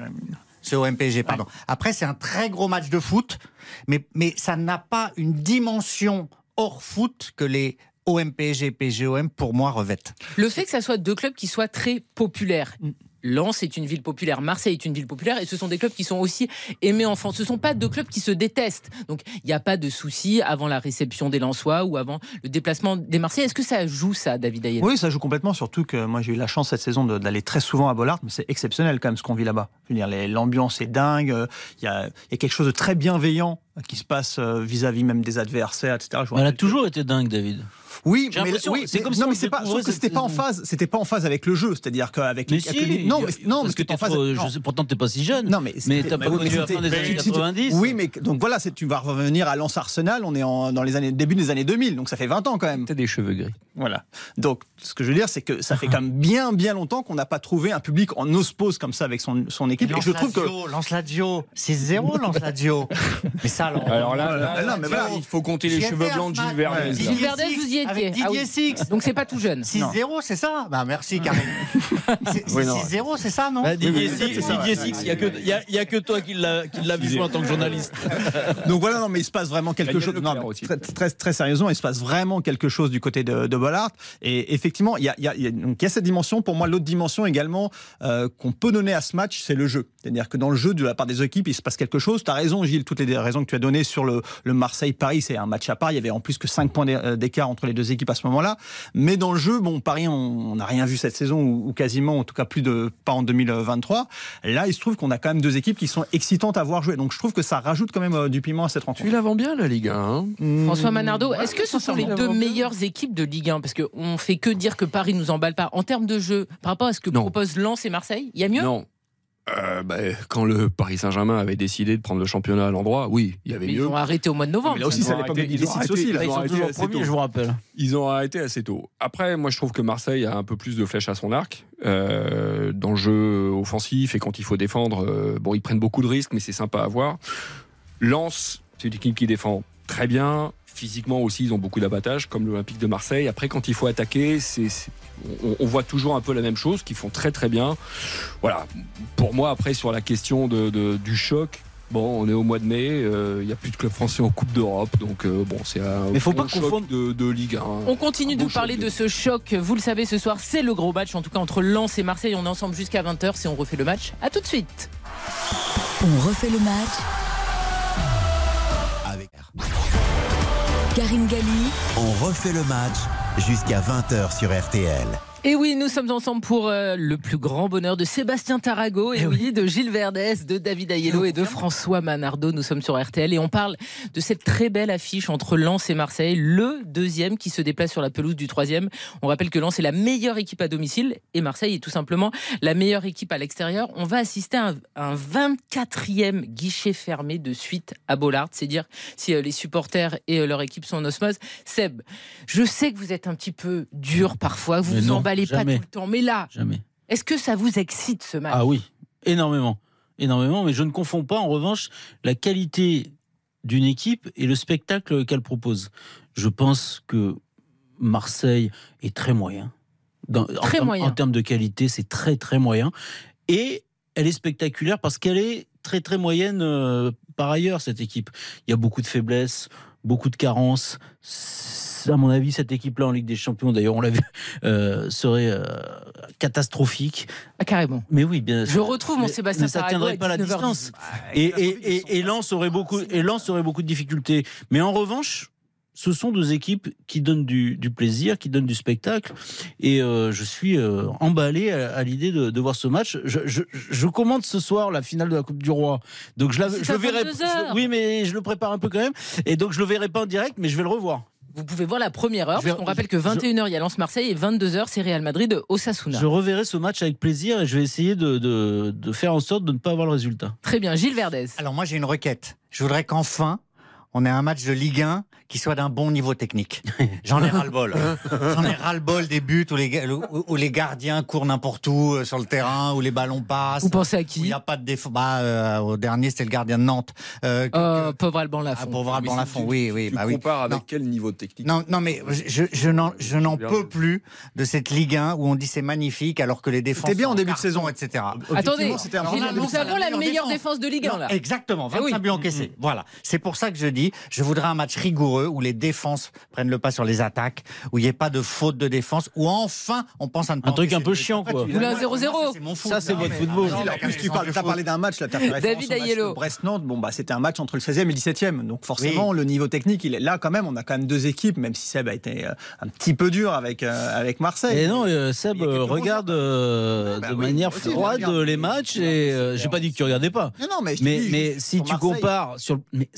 au MPG, pardon. Après, c'est un très gros match de foot, mais, mais ça n'a pas une dimension hors foot que les OMPG et PGOM, pour moi, revêtent. Le fait que ça soit deux clubs qui soient très populaires, mm. Lens est une ville populaire, Marseille est une ville populaire, et ce sont des clubs qui sont aussi aimés en France. Ce ne sont pas deux clubs qui se détestent. Donc il n'y a pas de souci avant la réception des Lensois ou avant le déplacement des Marseillais. Est-ce que ça joue ça, David Ayer? Oui, ça joue complètement, surtout que moi j'ai eu la chance cette saison d'aller très souvent à Bollard, mais c'est exceptionnel quand même ce qu'on vit là-bas. Je veux dire, l'ambiance est dingue, il y, a, quelque chose de très bienveillant qui se passe euh, vis-à-vis même des adversaires, etc. Elle a toujours été dingue, David. Oui, mais, c'est comme non, mais c'est pas, sauf que c'était pas en phase, c'était pas en phase avec le jeu, c'est-à-dire qu'avec les, si, non, mais, non, parce que t'es en phase. Je sais, pourtant t'es pas si jeune. Non, mais mais t'as pas connu la fin des années 90. Oui, mais donc voilà, tu vas revenir à Lens Arsenal, on est en, dans les années début des années 2000, donc ça fait 20 ans quand même. T'as des cheveux gris. Voilà. Donc ce que je veux dire, c'est que ça fait quand même bien bien longtemps qu'on n'a pas trouvé un public en ospose comme ça avec son, son équipe. Et, je trouve que Lance Lazio, c'est zéro Lance Lazio. mais ça alors. là, il faut compter les cheveux blancs de Gilles Verdez. Gilles Verdez, vous y étiez. Donc c'est pas tout jeune. 6-0, c'est ça Bah merci Karine. 6-0, c'est ça, non bah, Didier Six, il n'y a, que toi qui l'a vu en tant que journaliste. Donc voilà, non, mais il se passe vraiment quelque chose. Non, très, très, très, sérieusement, il se passe vraiment quelque chose du côté de, de Bollard. Et effectivement, il y a, il y, a, donc, il y a cette dimension. Pour moi, l'autre dimension également euh, qu'on peut donner à ce match, c'est le jeu. C'est-à-dire que dans le jeu, de la part des équipes, il se passe quelque chose. Tu as raison, Gilles, toutes les raisons que tu as données sur le, le Marseille-Paris, c'est un match à part. Il y avait en plus que 5 points d'écart entre les deux équipes à ce moment-là. Mais dans le jeu, bon, Paris, on n'a rien vu cette saison, ou, quasiment, en tout cas plus de pas en 2023. Là, il se trouve qu'on a quand même deux équipes qui sont excitantes à voir jouer. Donc je trouve que ça rajoute quand même euh, du piment à cette rencontre. Tu la vends bien, la Ligue 1. Hein? Mmh. François Manardo, est-ce que ce sont les deux meilleures équipes de Ligue 1 Parce qu'on fait que dire que Paris nous emballe pas. En termes de jeu, par rapport à ce que proposent Lens et Marseille, il y a mieux? Non. Euh, bah, quand le Paris Saint-Germain avait décidé de prendre le championnat à l'endroit, oui, il y avait mieux. Ils ont arrêté au mois de novembre. Mais là aussi, de Ils, aussi, ils, ont arrêté assez tôt. je vous rappelle. Ils ont arrêté assez tôt. Après, moi, je trouve que Marseille a un peu plus de flèches à son arc euh, dans le jeu offensif et quand il faut défendre. Euh, bon, ils prennent beaucoup de risques, mais c'est sympa à voir. Lance, c'est une équipe qui défend très bien. Physiquement aussi, ils ont beaucoup d'avantages, comme l'Olympique de Marseille. Après, quand il faut attaquer, c'est on, voit toujours un peu la même chose, qu'ils font très très bien. Voilà. Pour moi, après, sur la question de, du choc, Bon, on est au mois de mai, il euh, n'y a plus de club français en Coupe d'Europe, donc euh, bon, c'est un Mais faut pas choc de, de, Ligue 1. On continue de parler de ce choc. Vous le savez, ce soir, c'est le gros match, en tout cas entre Lens et Marseille. On est ensemble jusqu'à 20h. Si on refait le match, à tout de suite. On refait le match Karine Galli. On refait le match jusqu'à 20h sur RTL. Et oui, nous sommes ensemble pour euh, le plus grand bonheur de Sébastien Tarago, et, eh oui, de Gilles Verdès, de David Ayello et de François Manardo. Nous sommes sur RTL et on parle de cette très belle affiche entre Lens et Marseille, le deuxième qui se déplace sur la pelouse du troisième. On rappelle que Lens est la meilleure équipe à domicile et Marseille est tout simplement la meilleure équipe à l'extérieur. On va assister à un, 24e guichet fermé de suite à Bollard. C'est dire si euh, les supporters et euh, leur équipe sont en osmose. Seb, je sais que vous êtes un petit peu dur parfois, vous vous emballez pas tout le temps. Mais là, jamais. Est-ce que ça vous excite ce match? Ah oui, énormément, énormément. Mais je ne confonds pas en revanche la qualité d'une équipe et le spectacle qu'elle propose. Je pense que Marseille est très moyen. très en, moyen. En termes de qualité, c'est très très moyen. Et elle est spectaculaire parce qu'elle est très très moyenne euh, par ailleurs, cette équipe. Il y a beaucoup de faiblesses, beaucoup de carences à mon avis, cette équipe-là en Ligue des Champions, d'ailleurs, on l'a vu, euh, serait euh, catastrophique. Ah, carrément. Mais oui, bien sûr. Je retrouve mon Sébastien mais ça ne tiendrait pas la distance. Et, et, et, et, Lens aurait beaucoup, et Lens aurait beaucoup de difficultés. Mais en revanche, ce sont deux équipes qui donnent du, plaisir, qui donnent du spectacle. Et euh, je suis euh, emballé à, l'idée de, voir ce match. Je, je, commande ce soir la finale de la Coupe du Roi. Donc je, la, je le verrai. oui, mais je le prépare un peu quand même. Et donc je le verrai pas en direct, mais je vais le revoir. Vous pouvez voir la première heure. On rappelle que 21h, il y a Lens-Marseille et 22h, c'est Real Madrid Osasuna. Je reverrai ce match avec plaisir et je vais essayer de, de, de faire en sorte de ne pas avoir le résultat. Très bien. Gilles Verdez. Alors, moi, j'ai une requête. Je voudrais qu'enfin, on ait un match de Ligue 1 qui soit d'un bon niveau technique. J'en ai ras-le-bol. J'en ai ras-le-bol des buts où les, où les gardiens courent n'importe où euh, sur le terrain, où les ballons passent. Vous pensez à qui Il n'y a pas de défaut. Bah, euh, au dernier, c'était le gardien de Nantes. Euh, oh, pauvre Alban Lafont. Ah, pauvre Alban Lafont, oui, oui. Tu bah, compares avec quel niveau technique Non, non, mais je, je n'en, je n'en peux plus de cette Ligue 1 où on dit c'est magnifique alors que les défenses. C'était bien en début de saison, etc. Attendez, nous avons la meilleure défense de Ligue 1 là. Exactement, 25 eh buts encaissés. Voilà. C'est pour ça que je dis, je voudrais un match rigoureux où les défenses prennent le pas sur les attaques, où il n'y ait pas de faute de défense, où enfin on pense à ne pas. Un truc un peu chiant, quoi. Vous un 0-0. Ça, c'est votre football. tu as parlé d'un match, là, tu as fait David Ayello. Brest-Nantes, bon, bah, c'était un match entre le 16e et le 17e. Donc, forcément, le niveau technique, il est là quand même. On a quand même deux équipes, même si Seb a été euh, un petit peu dur avec, euh, avec Marseille. Et non, euh, Seb regarde bah de manière froide les matchs et j'ai pas dit que tu regardais pas. Non, mais, mais si tu compares sur. Mais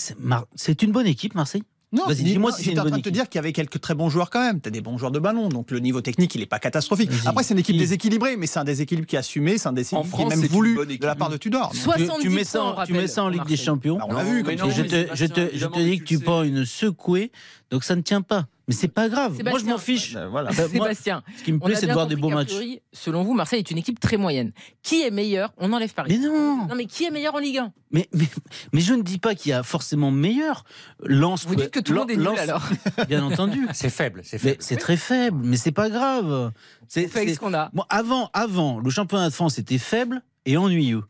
c'est une bonne équipe, Marseille non, dis-moi si c'est en train de te dire qu'il y avait quelques très bons joueurs quand même. Tu as des bons joueurs de ballon, donc le niveau technique, il n'est pas catastrophique. Après, c'est une équipe déséquilibrée, mais c'est un déséquilibre qui est assumé, c'est un déséquilibre qui est même voulu de la part de Tudor. tu, mets ça, tu mets ça en Ligue des Champions. Bah, on l'a vu. je te dis que tu prends une secouée, donc ça ne tient pas. Mais c'est pas grave. moi, je m'en fiche. Bah, voilà. Sébastien, ce qui me plaît, c'est de voir des beaux matchs. selon vous, Marseille est une équipe très moyenne. Qui est meilleur? On enlève Paris. Mais non. Non, mais qui est meilleur en Ligue 1 mais, mais, je ne dis pas qu'il y a forcément meilleur. Lance. Vous dites que tout le monde est nul alors. Bien entendu. C'est faible. C'est faible. C'est très faible, mais c'est pas grave. C'est ce qu'on a. avant, avant, le championnat de France était faible et ennuyeux.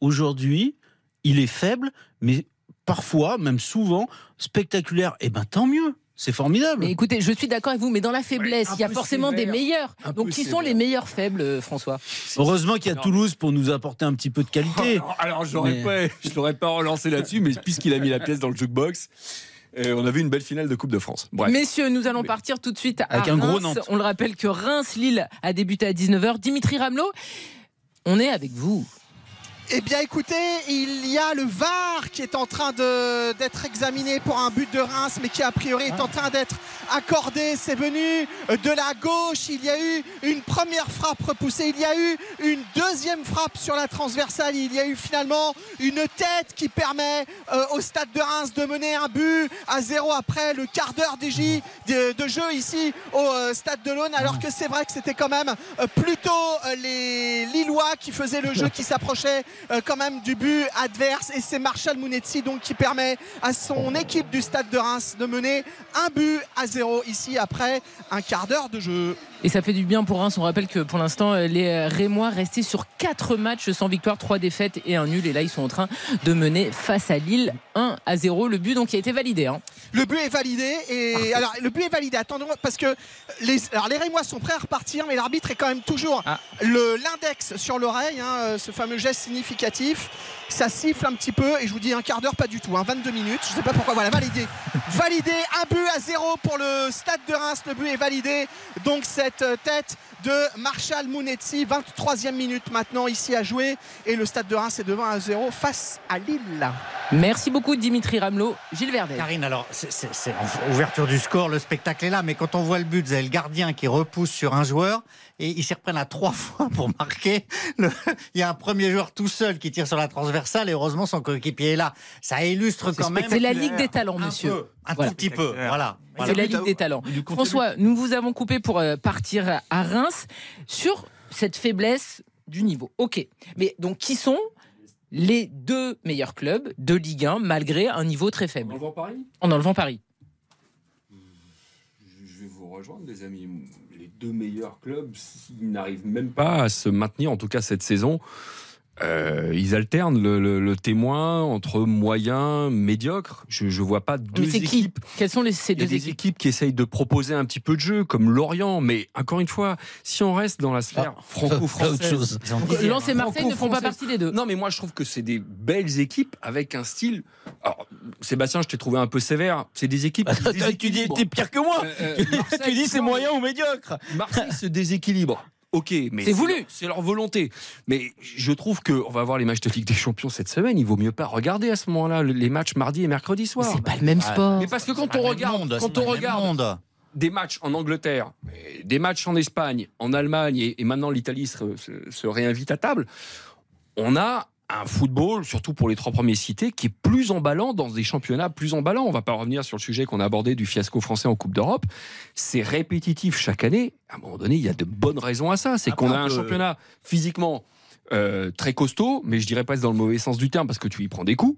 Aujourd'hui, il est faible, mais parfois, même souvent, spectaculaire. Et eh ben tant mieux. C'est formidable. Mais écoutez, je suis d'accord avec vous, mais dans la faiblesse, il y a forcément des meilleurs. Donc, qui sont les meilleurs faibles, euh, François? Heureusement qu'il y a Toulouse pour nous apporter un petit peu de qualité. alors, je ne l'aurais pas relancé là-dessus, mais puisqu'il a mis la pièce dans le jukebox. Euh, on a vu une belle finale de Coupe de France. Messieurs, nous allons partir tout de suite à Avec un gros Nantes. On le rappelle que Reims-Lille a débuté à 19h. Dimitri Ramelot, on est avec vous. Eh bien écoutez, il y a le VAR qui est en train d'être examiné pour un but de Reims, mais qui a priori est en train d'être accordé. C'est venu de la gauche. Il y a eu une première frappe repoussée. Il y a eu une deuxième frappe sur la transversale. Il y a eu finalement une tête qui permet euh, au stade de Reims de mener un but à zéro après le quart d'heure de, de, jeu ici au euh, stade de l'Aune. Alors que c'est vrai que c'était quand même euh, plutôt les Lillois qui faisaient le jeu, qui s'approchaient euh, quand même du but adverse et c'est Marshall Mounetzi donc qui permet à son équipe du stade de Reims de mener un but à zéro ici après un quart d'heure de jeu. Et ça fait du bien pour Reims. On rappelle que pour l'instant, les Rémois restaient sur 4 matchs sans victoire, 3 défaites et un nul. Et là, ils sont en train de mener face à Lille 1 à 0. Le but donc qui a été validé. Hein. Le but est validé. Et alors, le but est validé. Attendons, parce que les, alors, les Rémois sont prêts à repartir, mais l'arbitre est quand même toujours ah. l'index sur l'oreille, hein, ce fameux geste significatif ça siffle un petit peu et je vous dis un quart d'heure pas du tout, 22 hein, minutes, je sais pas pourquoi, voilà, validé. validé, un but à zéro pour le stade de Reims, le but est validé. Donc cette euh, tête de Marshall Mounetzi, 23e minute maintenant ici à jouer et le stade de Reims est devant à 0 face à Lille. Merci beaucoup Dimitri Ramelot, Gilles Verdet. Karine, alors c'est en ouverture du score, le spectacle est là, mais quand on voit le but, c'est le gardien qui repousse sur un joueur et ils s'y reprennent à trois fois pour marquer. Il y a un premier joueur tout seul qui tire sur la transversale et heureusement son coéquipier est là. Ça illustre quand même. C'est la Ligue des talents, monsieur. un tout petit peu, voilà. C'est la Ligue des talents. François, nous vous avons coupé pour euh, partir à Reims sur cette faiblesse du niveau. Ok, mais donc qui sont les deux meilleurs clubs de Ligue 1 malgré un niveau très faible. En enlevant Paris? En enlevant Paris. Je vais vous rejoindre, les amis. Deux meilleurs clubs, s'ils n'arrivent même pas à se maintenir, en tout cas cette saison, euh, ils alternent le, témoin entre moyen, médiocre. Je ne vois pas deux équipes. Quelles sont les, ces deux des équipes qui essayent de proposer un petit peu de jeu, comme Lorient. Mais encore une fois, si on reste dans la sphère ah, franco-française, Lens et Marseille ne font pas partie des deux. Non, mais moi je trouve que c'est des belles équipes avec un style. Alors, Sébastien, je t'ai trouvé un peu sévère. C'est des équipes. tu dis t'es pire que moi. Euh, euh, tu dis c'est moyen ou médiocre. Marseille se déséquilibre. Ok, mais c'est voulu, c'est leur volonté. Mais je trouve que on va voir les matchs de Ligue des Champions cette semaine. Il vaut mieux pas regarder à ce moment-là les matchs mardi et mercredi soir. C'est pas le même sport. Mais parce que quand on regarde, quand on regarde des matchs en Angleterre, des matchs en Espagne, en Allemagne et, maintenant l'Italie se réinvite à table, on a un football, surtout pour les trois premiers cités, qui est plus emballant dans des championnats plus emballants. On va pas revenir sur le sujet qu'on a abordé du fiasco français en Coupe d'Europe. C'est répétitif chaque année. À un moment donné, il y a de bonnes raisons à ça. C'est qu'on a un championnat physiquement euh, très costaud, mais je dirais pas dans le mauvais sens du terme parce que tu y prends des coups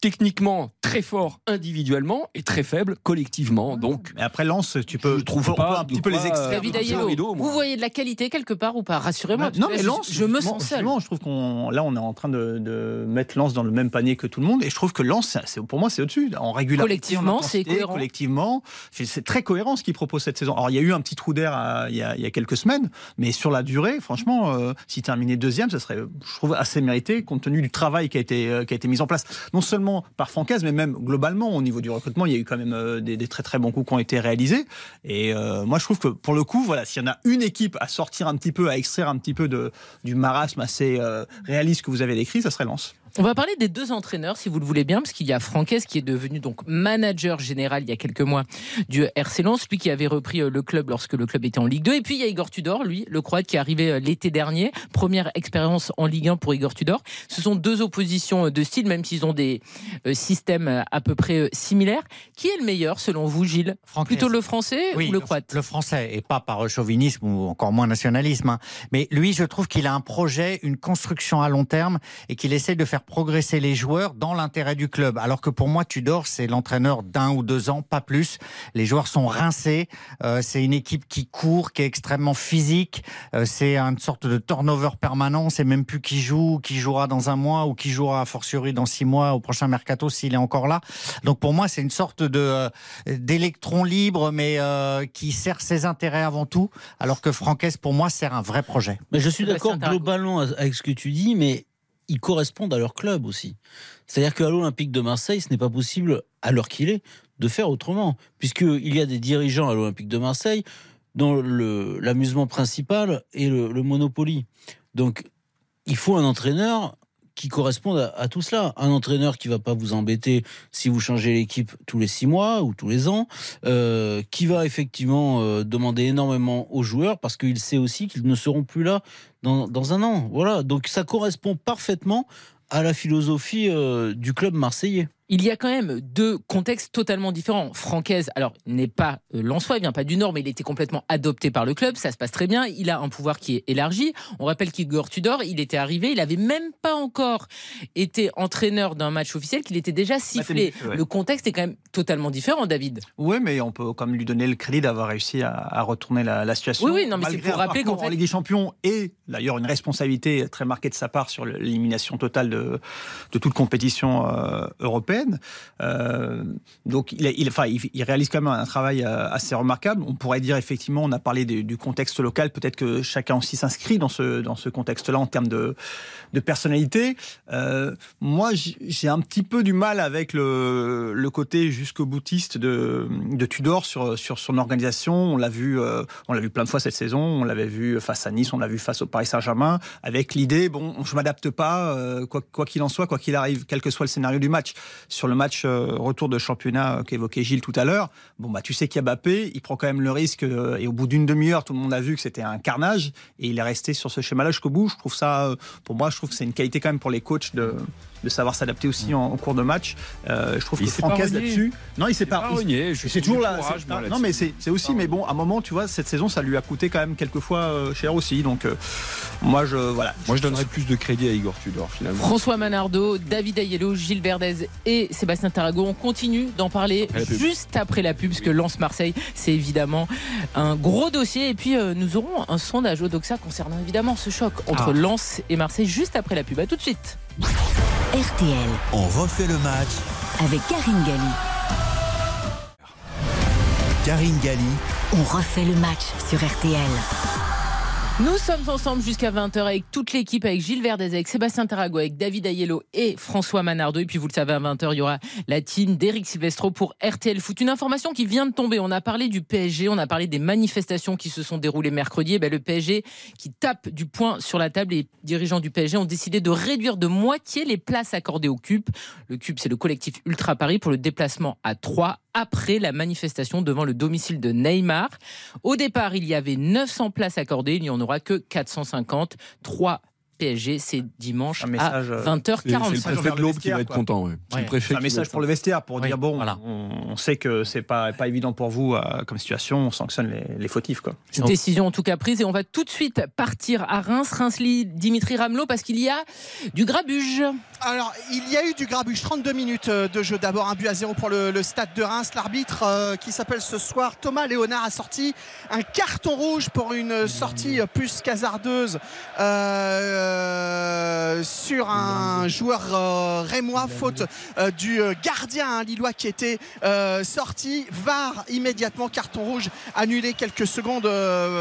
techniquement très fort individuellement et très faible collectivement. Donc, mais après Lens, tu peux, trouver un petit peu les extraits. vous voyez de la qualité quelque part ou pas? Rassurez-moi. Non, mais Lens, je, me sens seul. Je trouve qu'on là, on est en train de, mettre Lens dans le même panier que tout le monde, et je trouve que Lens, pour moi, c'est au-dessus. En régularité, collectivement, c'est cohérent. Collectivement, c'est très cohérent ce qu'il propose cette saison. Alors, il y a eu un petit trou d'air euh, il, y a quelques semaines, mais sur la durée, franchement, euh, si terminer deuxième, ça serait, je trouve, assez mérité compte tenu du travail qui a été, euh, qui a été mis en place. Non seulement par Francaise, mais même globalement au niveau du recrutement, il y a eu quand même euh, des, très très bons coups qui ont été réalisés. Et euh, moi, je trouve que pour le coup, voilà, s'il y en a une équipe à sortir un petit peu, à extraire un petit peu de, du marasme assez réaliste que vous avez décrit, ça serait Lens. On va parler des deux entraîneurs, si vous le voulez bien, parce qu'il y a Franquès qui est devenu donc manager général il y a quelques mois du RC Lens, lui qui avait repris euh, le club lorsque le club était en Ligue 2. Et puis il y a Igor Tudor, lui, le Croate qui est arrivé euh, l'été dernier, première expérience en Ligue 1 pour Igor Tudor. Ce sont deux oppositions euh, de style, même s'ils ont des systèmes à peu près similaires. Qui est le meilleur selon vous, Gilles? Plutôt le français ou le croate? Le français, et pas par chauvinisme ou encore moins nationalisme. Hein. Mais lui, je trouve qu'il a un projet, une construction à long terme et qu'il essaie de faire progresser les joueurs dans l'intérêt du club. Alors que pour moi, Tudor, c'est l'entraîneur d'un ou deux ans, pas plus. Les joueurs sont rincés. Euh, c'est une équipe qui court, qui est extrêmement physique. Euh, c'est une sorte de turnover permanent. C'est même plus qui joue, qui jouera dans un mois ou qui jouera a fortiori dans six mois au prochain mercato s'il est encore là. Donc pour moi, c'est une sorte de euh, d'électron libre, mais qui sert ses intérêts avant tout. Alors que Franquès, pour moi, sert un vrai projet. Mais je suis d'accord globalement avec ce que tu dis, mais ils correspondent à leur club aussi. C'est-à-dire qu'à l'Olympique de Marseille, ce n'est pas possible, à l'heure qu'il est, de faire autrement. Puisqu'il y a des dirigeants à l'Olympique de Marseille dont l'amusement principal est le, le Monopoly. Donc, il faut un entraîneur qui corresponde à, tout cela. Un entraîneur qui va pas vous embêter si vous changez l'équipe tous les six mois ou tous les ans, euh, qui va effectivement euh, demander énormément aux joueurs parce qu'il sait aussi qu'ils ne seront plus là dans, dans, un an. Voilà, donc ça correspond parfaitement à la philosophie euh, du club marseillais il y a quand même deux contextes totalement différents. Francaise, alors, n'est pas euh, Lançois, il vient pas du Nord, mais il était complètement adopté par le club. Ça se passe très bien. Il a un pouvoir qui est élargi. On rappelle qu'Igor Tudor, il était arrivé, il avait même pas encore été entraîneur d'un match officiel, qu'il était déjà sifflé. Le contexte est quand même totalement différent, David. Oui, mais on peut quand même lui donner le crédit d'avoir réussi à, retourner la, situation. Oui, oui, non, mais c'est pour rappeler qu'en Ligue des Champions et d'ailleurs une responsabilité très marquée de sa part sur l'élimination totale de, de toute compétition euh, européenne. Euh, donc il, réalise quand même un travail euh, assez remarquable. On pourrait dire effectivement, on a parlé du contexte local, peut-être que chacun aussi s'inscrit dans ce, contexte-là en termes de, personnalité. Euh, moi, j'ai un petit peu du mal avec le, côté jusqu'au boutiste de, Tudor sur, son organisation. On l'a vu, vu plein de fois cette saison. On l'avait vu face à Nice, on l'a vu face au Paris Saint-Germain, avec l'idée, bon, je m'adapte pas, quoi qu'il en soit, quoi qu'il arrive, quel que soit le scénario du match sur le match euh, retour de championnat euh, qu'évoquait Gilles tout à l'heure, bon bah tu sais qu'il y a Bappé, il prend quand même le risque euh, et au bout d'une demi-heure, tout le monde a vu que c'était un carnage et il est resté sur ce schéma-là jusqu'au bout. Je trouve ça, pour moi, je trouve que c'est une qualité quand même pour les coachs de de savoir s'adapter aussi en, cours de match. je trouve il que Francaise là-dessus. Non, il s'est pas. renié. C'est toujours là. Non, mais c'est aussi. Mais bon, à un moment, tu vois, cette saison, ça lui a coûté quand même quelques fois cher aussi. Donc, moi, je voilà. Moi, je donnerais plus de crédit à Igor Tudor finalement. François Manardo, David Ayello, Gilles Verdez et Sébastien Tarago. On continue d'en parler juste après la pub, parce que Lance Marseille, c'est évidemment un gros dossier. Et puis, nous aurons un sondage au Doxa concernant évidemment ce choc entre ah. Lens et Marseille juste après la pub. À tout de suite. RTL. On refait le match avec Karine Galli. Karine Galli. On refait le match sur RTL. Nous sommes ensemble jusqu'à 20h avec toute l'équipe, avec Gilles Verdez, avec Sébastien Tarago, avec David Ayello et François Manardo. Et puis vous le savez, à 20h, il y aura la team d'Eric Silvestro pour RTL Foot. Une information qui vient de tomber. On a parlé du PSG, on a parlé des manifestations qui se sont déroulées mercredi. Et eh ben, le PSG qui tape du poing sur la table. Les dirigeants du PSG ont décidé de réduire de moitié les places accordées au CUP. Le CUP, c'est le collectif Ultra Paris pour le déplacement à 3 après la manifestation devant le domicile de Neymar. Au départ, il y avait 900 places accordées, il n'y en aura que 450. Trois PSG, c'est dimanche à 20h45. C'est le préfet de l'Aube qui va être content. Ouais. Un message pour le vestiaire, pour dire bon, voilà. on, sait que c'est pas, pas évident pour vous euh, comme situation, on sanctionne les, fautifs. Quoi. Décision en tout cas prise et on va tout de suite partir à Reims, reims Dimitri Ramelot, parce qu'il y a du grabuge. Alors, il y a eu du grabuge, 32 minutes euh, de jeu. D'abord un but à zéro pour le, stade de Reims. L'arbitre euh, qui s'appelle ce soir Thomas Léonard a sorti un carton rouge pour une sortie plus casardeuse. Euh, sur un joueur euh, rémois, faute euh, du gardien hein, lillois qui était sorti. VAR immédiatement, carton rouge annulé quelques secondes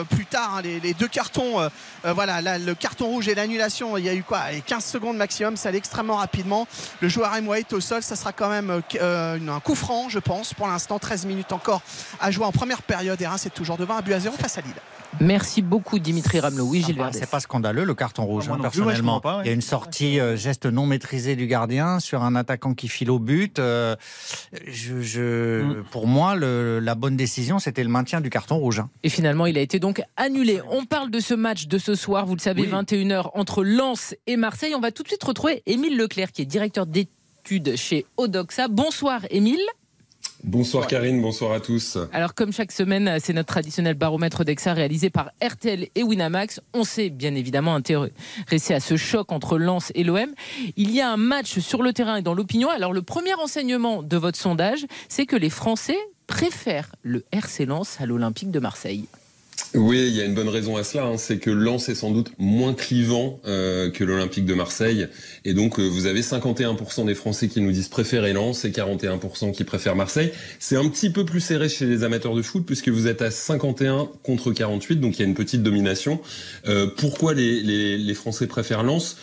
plus tard. Hein, les, deux cartons, voilà, le carton rouge et l'annulation, il y a eu quoi? 15 secondes maximum, ça allait extrêmement rapidement. Le joueur rémois est au sol, ça sera quand même un coup franc, je pense. Pour l'instant, 13 minutes encore à jouer en première période. Et c'est toujours devant un but à zéro face à Lille. Merci beaucoup Dimitri Ramelot. Oui, Gilles C'est pas scandaleux le carton rouge, hein, personnellement. Il y a une sortie euh, geste non maîtrisé du gardien sur un attaquant qui file au but. Euh, je, mm. Pour moi, la bonne décision, c'était le maintien du carton rouge. Hein. Et finalement, il a été donc annulé. On parle de ce match de ce soir, vous le savez, 21h entre Lens et Marseille. On va tout de suite retrouver Émile Leclerc, qui est directeur d'études chez Odoxa. Bonsoir Émile. Bonsoir Karine, bonsoir à tous. Alors comme chaque semaine, c'est notre traditionnel baromètre d'EXA réalisé par RTL et Winamax. On s'est bien évidemment intéressé à ce choc entre Lens et l'OM. Il y a un match sur le terrain et dans l'opinion. Alors le premier enseignement de votre sondage, c'est que les Français préfèrent le RC Lens à l'Olympique de Marseille. Oui, il y a une bonne raison à cela, hein. c'est que Lens est sans doute moins clivant euh, que l'Olympique de Marseille, et donc euh, vous avez 51% des Français qui nous disent préférer Lens et 41% qui préfèrent Marseille. C'est un petit peu plus serré chez les amateurs de foot puisque vous êtes à 51 contre 48, donc il y a une petite domination. Euh, pourquoi les, les, les, Français préfèrent Lens?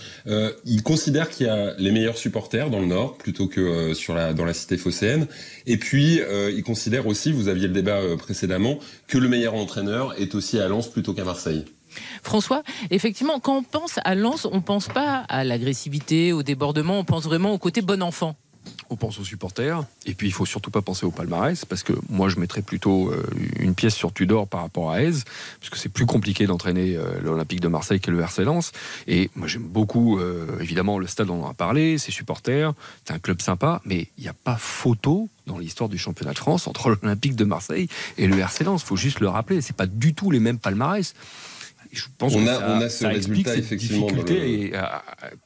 Ils considèrent qu'il y a les meilleurs supporters dans le Nord plutôt que sur la, dans la cité phocéenne, et puis ils considèrent aussi, vous aviez le débat précédemment, que le meilleur entraîneur est aussi à Lens plutôt qu'à Marseille. François, effectivement, quand on pense à Lens, on ne pense pas à l'agressivité, au débordement, on pense vraiment au côté bon enfant on pense aux supporters, et puis il faut surtout pas penser au palmarès, parce que moi je mettrais plutôt euh, une pièce sur Tudor par rapport à Aise, parce que c'est plus compliqué d'entraîner euh, l'Olympique de Marseille que le RC Lens. Et moi j'aime beaucoup, euh, évidemment, le stade, on en a parlé, ses supporters, c'est un club sympa, mais il n'y a pas photo dans l'histoire du championnat de France entre l'Olympique de Marseille et le RC Lens. Faut juste le rappeler, c'est pas du tout les mêmes palmarès je pense on a, on a ce résultat effectivement difficulté euh,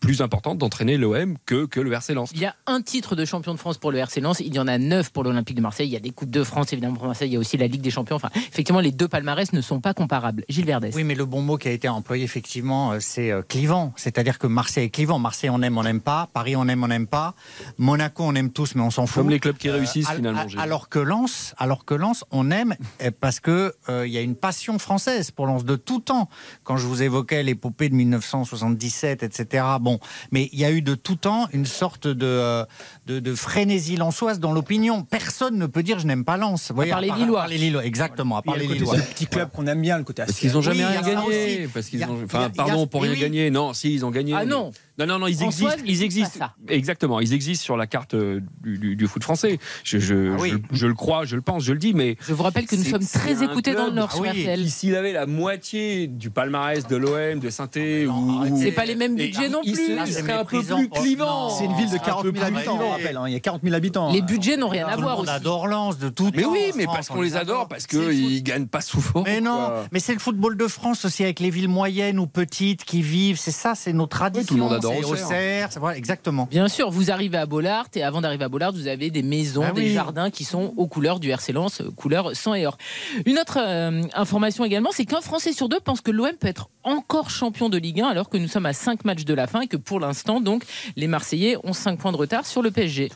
plus importante d'entraîner l'OM que, que le RC Lens. Il y a un titre de champion de France pour le RC Lens, il y en a neuf pour l'Olympique de Marseille, il y a des coupes de France évidemment pour Marseille, il y a aussi la Ligue des Champions. Enfin, effectivement, les deux palmarès ne sont pas comparables. Gilles Verdès. Oui, mais le bon mot qui a été employé effectivement, euh, c'est euh, clivant, c'est-à-dire que Marseille est clivant. Marseille on aime, on n'aime pas. Paris on aime, on n'aime pas. Monaco on aime tous, mais on s'en fout. Comme les clubs qui réussissent finalement. alors que Lens, alors que Lens, on aime parce que il y a une passion française pour Lens de tout temps. Quand je vous évoque l'épopée de 1977, etc. Bon, mais il y a eu de tout temps une sorte de, euh, de, frénésie lançoise dans l'opinion. Personne ne peut dire je n'aime pas Lens. Vous à part les Lillois. les Lillois, exactement. À part les Lillois. C'est le petit club qu'on aime bien, le côté Parce qu'ils n'ont jamais rien gagné. Parce qu'ils ont, enfin, pardon, pour rien gagner. Non, si, ils ont gagné. Ah non. Non, non, non, ils existent. ils existent. Exactement, ils existent sur la carte euh, du, foot français. Je, ah je, le crois, je le pense, je le dis, mais. Je vous rappelle que nous sommes très écoutés dans le Nord sur RTL. S'il avait la moitié du palmarès de l'OM, de saint c'est pas les mêmes budgets non plus. Il serait un peu plus clivant. C'est une ville de 40 000 habitants, on rappelle. Hein. Il y a 40 000 habitants. Les budgets n'ont rien à voir. On adore Lens de tout. Mais oui, mais parce qu'on les adore, parce qu'ils gagnent pas souvent. Mais non, mais c'est le football de France aussi avec les villes moyennes ou petites qui vivent. C'est ça, c'est nos traditions. Tout le monde adore Auxerre. exactement. Bien sûr, vous arrivez à Bollard et avant d'arriver à Bollard, vous avez des maisons, ah des jardins qui sont aux couleurs du RC Lens, euh, couleur sang et or. Une autre euh, information également, c'est qu'un Français sur deux pense que l'OM peut être encore champion de Ligue 1 alors que nous sommes à 5 matchs de la fin et que pour l'instant, donc, les Marseillais ont 5 points de retard sur le PSG.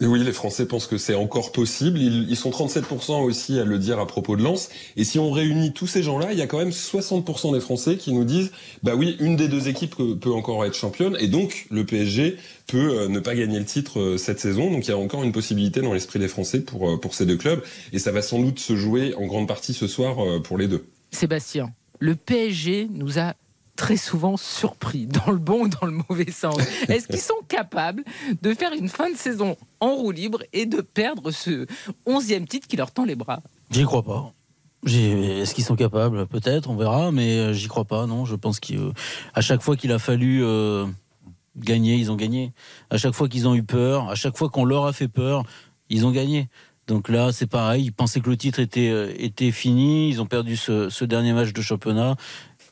Oui, les Français pensent que c'est encore possible. Ils, sont 37% aussi à le dire à propos de Lens. Et si on réunit tous ces gens-là, il y a quand même 60% des Français qui nous disent, bah oui, une des deux équipes peut encore être championne. Et donc, le PSG peut euh, ne pas gagner le titre euh, cette saison. Donc, il y a encore une possibilité dans l'esprit des Français pour, euh, pour ces deux clubs. Et ça va sans doute se jouer en grande partie ce soir pour les deux. Sébastien, le PSG nous a très souvent surpris, dans le bon ou dans le mauvais sens. Est-ce qu'ils sont capables de faire une fin de saison en roue libre et de perdre ce onzième titre qui leur tend les bras? J'y crois pas. Est-ce qu'ils sont capables? Peut-être, on verra, mais euh, j'y crois pas. Non, je pense qu'à chaque fois qu'il a fallu euh, gagner, ils ont gagné. À chaque fois qu'ils ont eu peur, à chaque fois qu'on leur a fait peur, ils ont gagné. Donc là, c'est pareil. Ils pensaient que le titre était, euh, était fini. Ils ont perdu ce, ce dernier match de championnat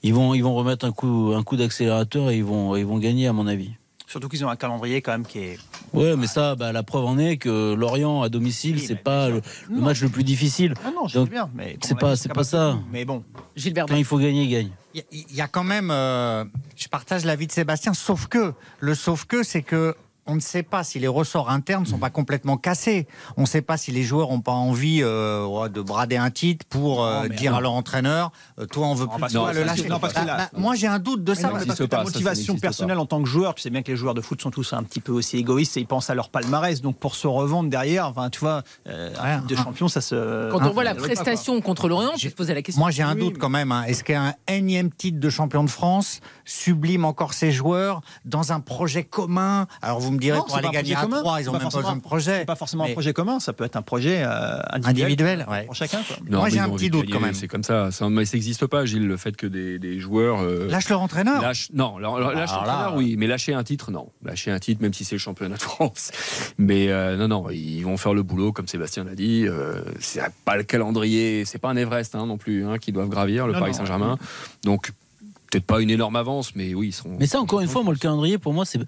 ils vont, ils vont remettre un coup, un coup d'accélérateur et ils vont, ils vont gagner, à mon avis. Surtout qu'ils ont un calendrier quand même qui est. Ouais, mais ça, bah, la preuve en est que Lorient à domicile, c'est pas le, match le plus difficile. Ah non, je bien, mais c'est pas, c'est pas ça. Mais bon, Gilbert. Quand il faut gagner, gagne. Il y, a quand même, euh, je partage l'avis de Sébastien, sauf que le sauf que, c'est que on ne sait pas si les ressorts internes ne sont pas complètement cassés. On ne sait pas si les joueurs n'ont pas envie euh, de brader un titre pour euh, dire à leur entraîneur euh, Toi, on veut plus toi le lâcher. Bah, bah, moi, j'ai un doute de ça. parce que ta motivation personnelle en tant que joueur, tu sais bien que les joueurs de foot sont tous un petit peu aussi égoïstes et ils pensent à leur palmarès. Donc, pour se revendre derrière, enfin, tu vois, de champion, ça se. Quand on voit la prestation contre l'Orient, je vais poser la question. Moi, j'ai un doute quand même. Hein. Est-ce qu'un énième titre de champion de France sublime encore ses joueurs dans un projet commun? Alors, vous me direz, pour aller gagner à 3, ils ont même pas besoin de projet. Pas forcément un projet commun, ça peut être un projet euh, individuel, pour chacun. Moi, j'ai un petit doute quand même. C'est comme ça, ça mais ça n'existe pas, Gilles, le fait que des, joueurs. Euh, lâchent leur entraîneur Non, lâcher l'entraîneur, oui, mais lâcher un titre, non. Lâcher un titre, même si c'est le championnat de France. Mais euh, non, non, ils vont faire le boulot, comme Sébastien l'a dit. c'est pas le calendrier, c'est pas un Everest hein, non plus, hein, qu'ils doivent gravir, le Paris Saint-Germain. Donc, peut-être pas une énorme avance, mais oui, ils sont. Mais ça, encore une fois, moi, le calendrier, pour moi, c'est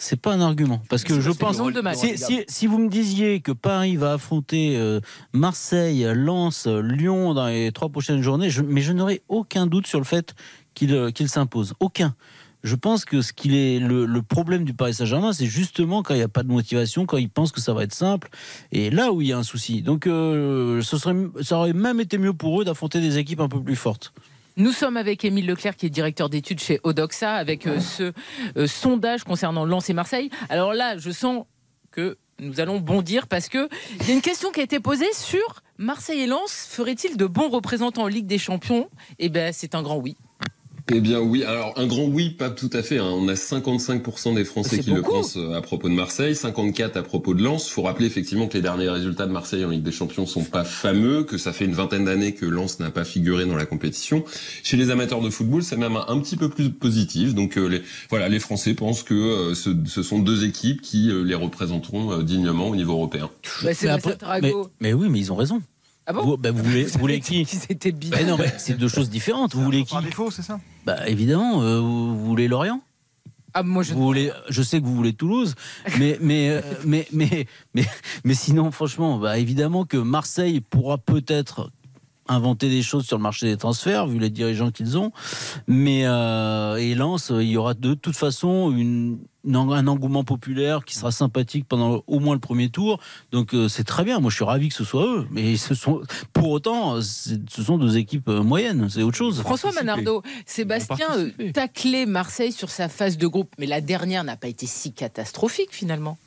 c'est pas un argument. Parce que je pense. Si, si, vous me disiez que Paris va affronter euh, Marseille, Lens, Lyon dans les trois prochaines journées, mais je n'aurais aucun doute sur le fait qu'il euh, s'impose. Aucun. Je pense que ce qu'il est le, problème du Paris Saint-Germain, c'est justement quand il n'y a pas de motivation, quand ils pensent que ça va être simple, et là où il y a un souci. Donc, euh, ce serait, ça aurait même été mieux pour eux d'affronter des équipes un peu plus fortes. Nous sommes avec Émile Leclerc, qui est directeur d'études chez Odoxa, avec euh, ce euh, sondage concernant Lens et Marseille. Alors là, je sens que nous allons bondir parce que il y a une question qui a été posée sur Marseille et Lens. Ferait-il de bons représentants en Ligue des Champions? Eh bien, c'est un grand oui. Eh bien oui, alors un grand oui, pas tout à fait. Hein. On a 55% des Français qui le pensent euh, à propos de Marseille, 54 à propos de Lens. Il faut rappeler effectivement que les derniers résultats de Marseille en Ligue des Champions sont pas fameux, que ça fait une vingtaine d'années que Lens n'a pas figuré dans la compétition. Chez les amateurs de football, c'est même un, petit peu plus positif. Donc euh, les, voilà, les Français pensent que euh, ce, sont deux équipes qui les représenteront dignement au niveau européen. Bah, mais, mais oui, mais ils ont raison. Ah bon bah, vous, voulez, vous voulez qui C'était bien. non, mais c'est deux choses différentes. Vous voulez qui Par défaut, c'est ça Bah évidemment, euh, vous, voulez Lorient ah, moi je... Vous voulez, je sais que vous voulez Toulouse, mais mais, euh, mais, mais, mais, mais, sinon, franchement, bah, évidemment que Marseille pourra peut-être inventer des choses sur le marché des transferts, vu les dirigeants qu'ils ont. Mais euh, et Lens, il y aura de toute façon une, un engouement populaire qui sera sympathique pendant au moins le premier tour. Donc euh, c'est très bien. Moi, je suis ravi que ce soit eux. Mais ce sont, pour autant, ce sont deux équipes euh, moyennes. C'est autre chose. François Manardo, Sébastien euh, taclé Marseille sur sa phase de groupe, mais la dernière n'a pas été si catastrophique finalement.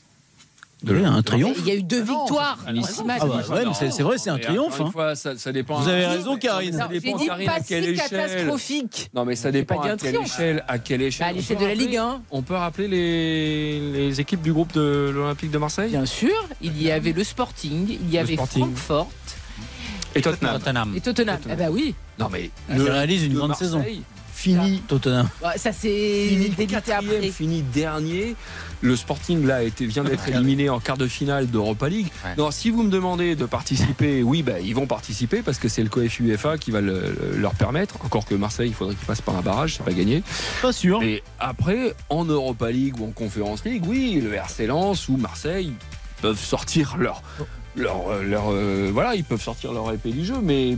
Un triomphe. Il y a eu deux Ah victoires. Ah bah ouais, mais c'est vrai, c'est un triomphe. hein. fois, ça, ça dépend. Vous avez raison, Karine. Ça dépend, dit Karine, pas à quelle si échelle. catastrophique. Non, mais ça dépend à quelle triomphe. échelle. À quelle échelle Bah, à On l'échelle de la Ligue 1. On peut rappeler les, les équipes du groupe de l'Olympique de Marseille? Bien sûr, il y avait le Sporting, il y avait Sporting. Francfort et Tottenham. Tottenham. et Tottenham. Ah bah oui. Non, mais Il réalise une de grande Marseille saison. Fini Tottenham. Ça c'est après. fini dernier. Le Sporting là été, vient d'être éliminé en quart de finale d'Europa League. Ouais. Non, si vous me demandez de participer, oui, bah, ils vont participer parce que c'est le COEF UEFA qui va le- le- leur permettre. Encore que Marseille, il faudrait qu'ils passent par un barrage, c'est pas gagné. Pas sûr. Et après, en Europa League ou en Conference League, oui, le RC Lens ou Marseille peuvent sortir leur, leur, euh, leur, euh, voilà, ils peuvent sortir leur épée du jeu, mais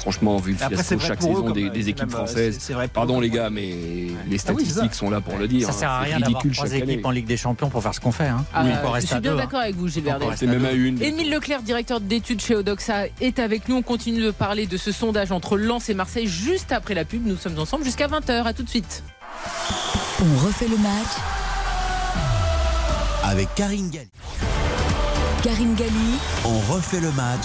franchement, vu le fiasco chaque eux, saison des, équipes euh, françaises. c'est- c'est vrai pour eux, Pardon les gars, mais les Ah oui, statistiques sont là pour le dire. Ça sert à hein. rien C'est d'avoir ridicule trois équipes en Ligue des Champions pour faire ce qu'on fait. Hein. Ah, Oui, euh, je suis bien deux, hein. d'accord avec vous, Verdet. rester C'est même à une. Émile Leclerc, directeur d'études chez Odoxa, est avec nous. On continue de parler de ce sondage entre Lens et Marseille juste après la pub. Nous sommes ensemble jusqu'à 20h. À tout de suite. On refait le match. Avec Karine Galli. Karine Galli, On refait le match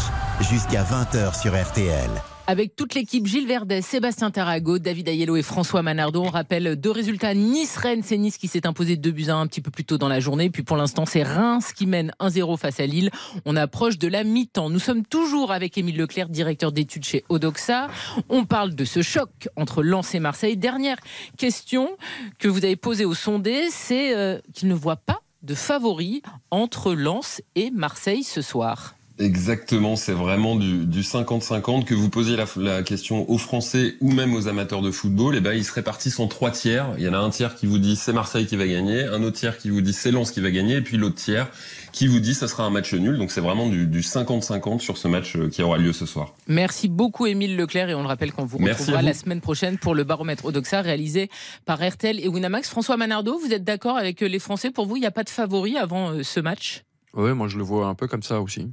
jusqu'à 20h sur RTL. Avec toute l'équipe, Gilles Verdet, Sébastien Tarago, David Ayello et François Manardo. On rappelle deux résultats. Nice-Rennes, c'est Nice qui s'est imposé 2 buts à 1 un petit peu plus tôt dans la journée. Puis pour l'instant, c'est Reims qui mène 1-0 face à Lille. On approche de la mi-temps. Nous sommes toujours avec Émile Leclerc, directeur d'études chez Odoxa. On parle de ce choc entre Lens et Marseille. Dernière question que vous avez posée au sondé, c'est euh, qu'il ne voit pas de favori entre Lens et Marseille ce soir. Exactement, c'est vraiment du du 50-50 que vous posiez la, la question aux Français ou même aux amateurs de football. Et ben ils se répartissent en trois tiers. Il y en a un tiers qui vous dit c'est Marseille qui va gagner, un autre tiers qui vous dit c'est Lens qui va gagner, et puis l'autre tiers qui vous dit ça sera un match nul. Donc c'est vraiment du du 50-50 sur ce match euh, qui aura lieu ce soir. Merci beaucoup Émile Leclerc et on le rappelle qu'on vous Merci retrouvera vous. la semaine prochaine pour le baromètre Odoxa réalisé par RTL et Winamax. François Manardo, vous êtes d'accord avec les Français? Pour vous, il n'y a pas de favori avant euh, ce match? Ouais, moi je le vois un peu comme ça aussi.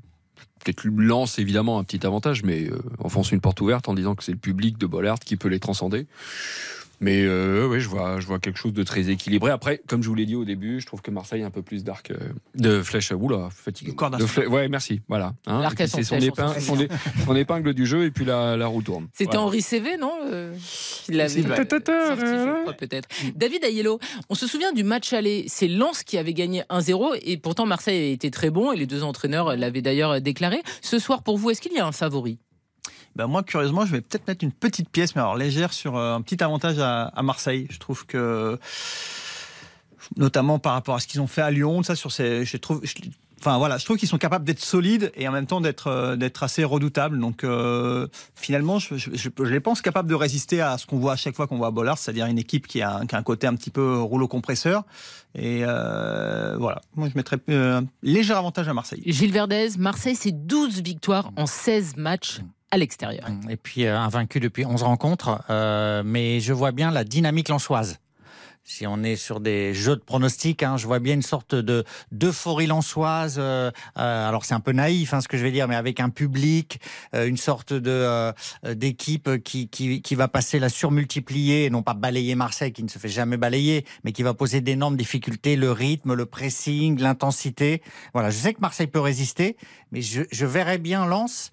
Peut-être Lens évidemment un petit avantage, mais euh, enfonce une porte ouverte en disant que c'est le public de Bollard qui peut les transcender. Mais euh, ouais, je vois, je vois quelque chose de très équilibré. Après, comme je vous l'ai dit au début, je trouve que Marseille a un peu plus d'arc, euh, de flèche. Oula, fatigué. De flè- Ouais, merci. Voilà. Hein, c'est son, épingle, son, é- son épingle du jeu et puis la, la roue tourne. C'était Voilà. Henri CV, non euh, Il l'avait peut-être. David Ayello, on se souvient du match aller. C'est Lens qui avait gagné 1-0 et pourtant Marseille a été très bon et les deux entraîneurs l'avaient d'ailleurs déclaré. Ce soir, pour vous, est-ce qu'il y a un favori? Ben moi, curieusement, je vais peut-être mettre une petite pièce, mais alors légère, sur euh, un petit avantage à, Marseille. Je trouve que, notamment par rapport à ce qu'ils ont fait à Lyon, ça, sur ces, je trouve, enfin voilà, je trouve qu'ils sont capables d'être solides et en même temps d'être euh, d'être assez redoutables. Donc euh, finalement, je, les pense capables de résister à ce qu'on voit à chaque fois qu'on voit à Bollard, c'est-à-dire une équipe qui a, un- côté un petit peu rouleau compresseur. Et voilà, moi je mettrais un léger avantage à Marseille. Gilles Verdez, Marseille, c'est 12 victoires en 16 matchs à l'extérieur. Et puis euh, invaincu depuis 11 rencontres. Euh, mais je vois bien la dynamique lançoise. Si on est sur des jeux de pronostics, hein, je vois bien une sorte de d'euphorie lançoise. euh, euh, alors c'est un peu naïf hein, ce que je vais dire, mais avec un public, euh, une sorte de euh, d'équipe qui, qui qui va passer la surmultiplier, non pas balayer Marseille qui ne se fait jamais balayer, mais qui va poser d'énormes difficultés, le rythme, le pressing, l'intensité. Voilà, je sais que Marseille peut résister, mais je, je verrais bien Lens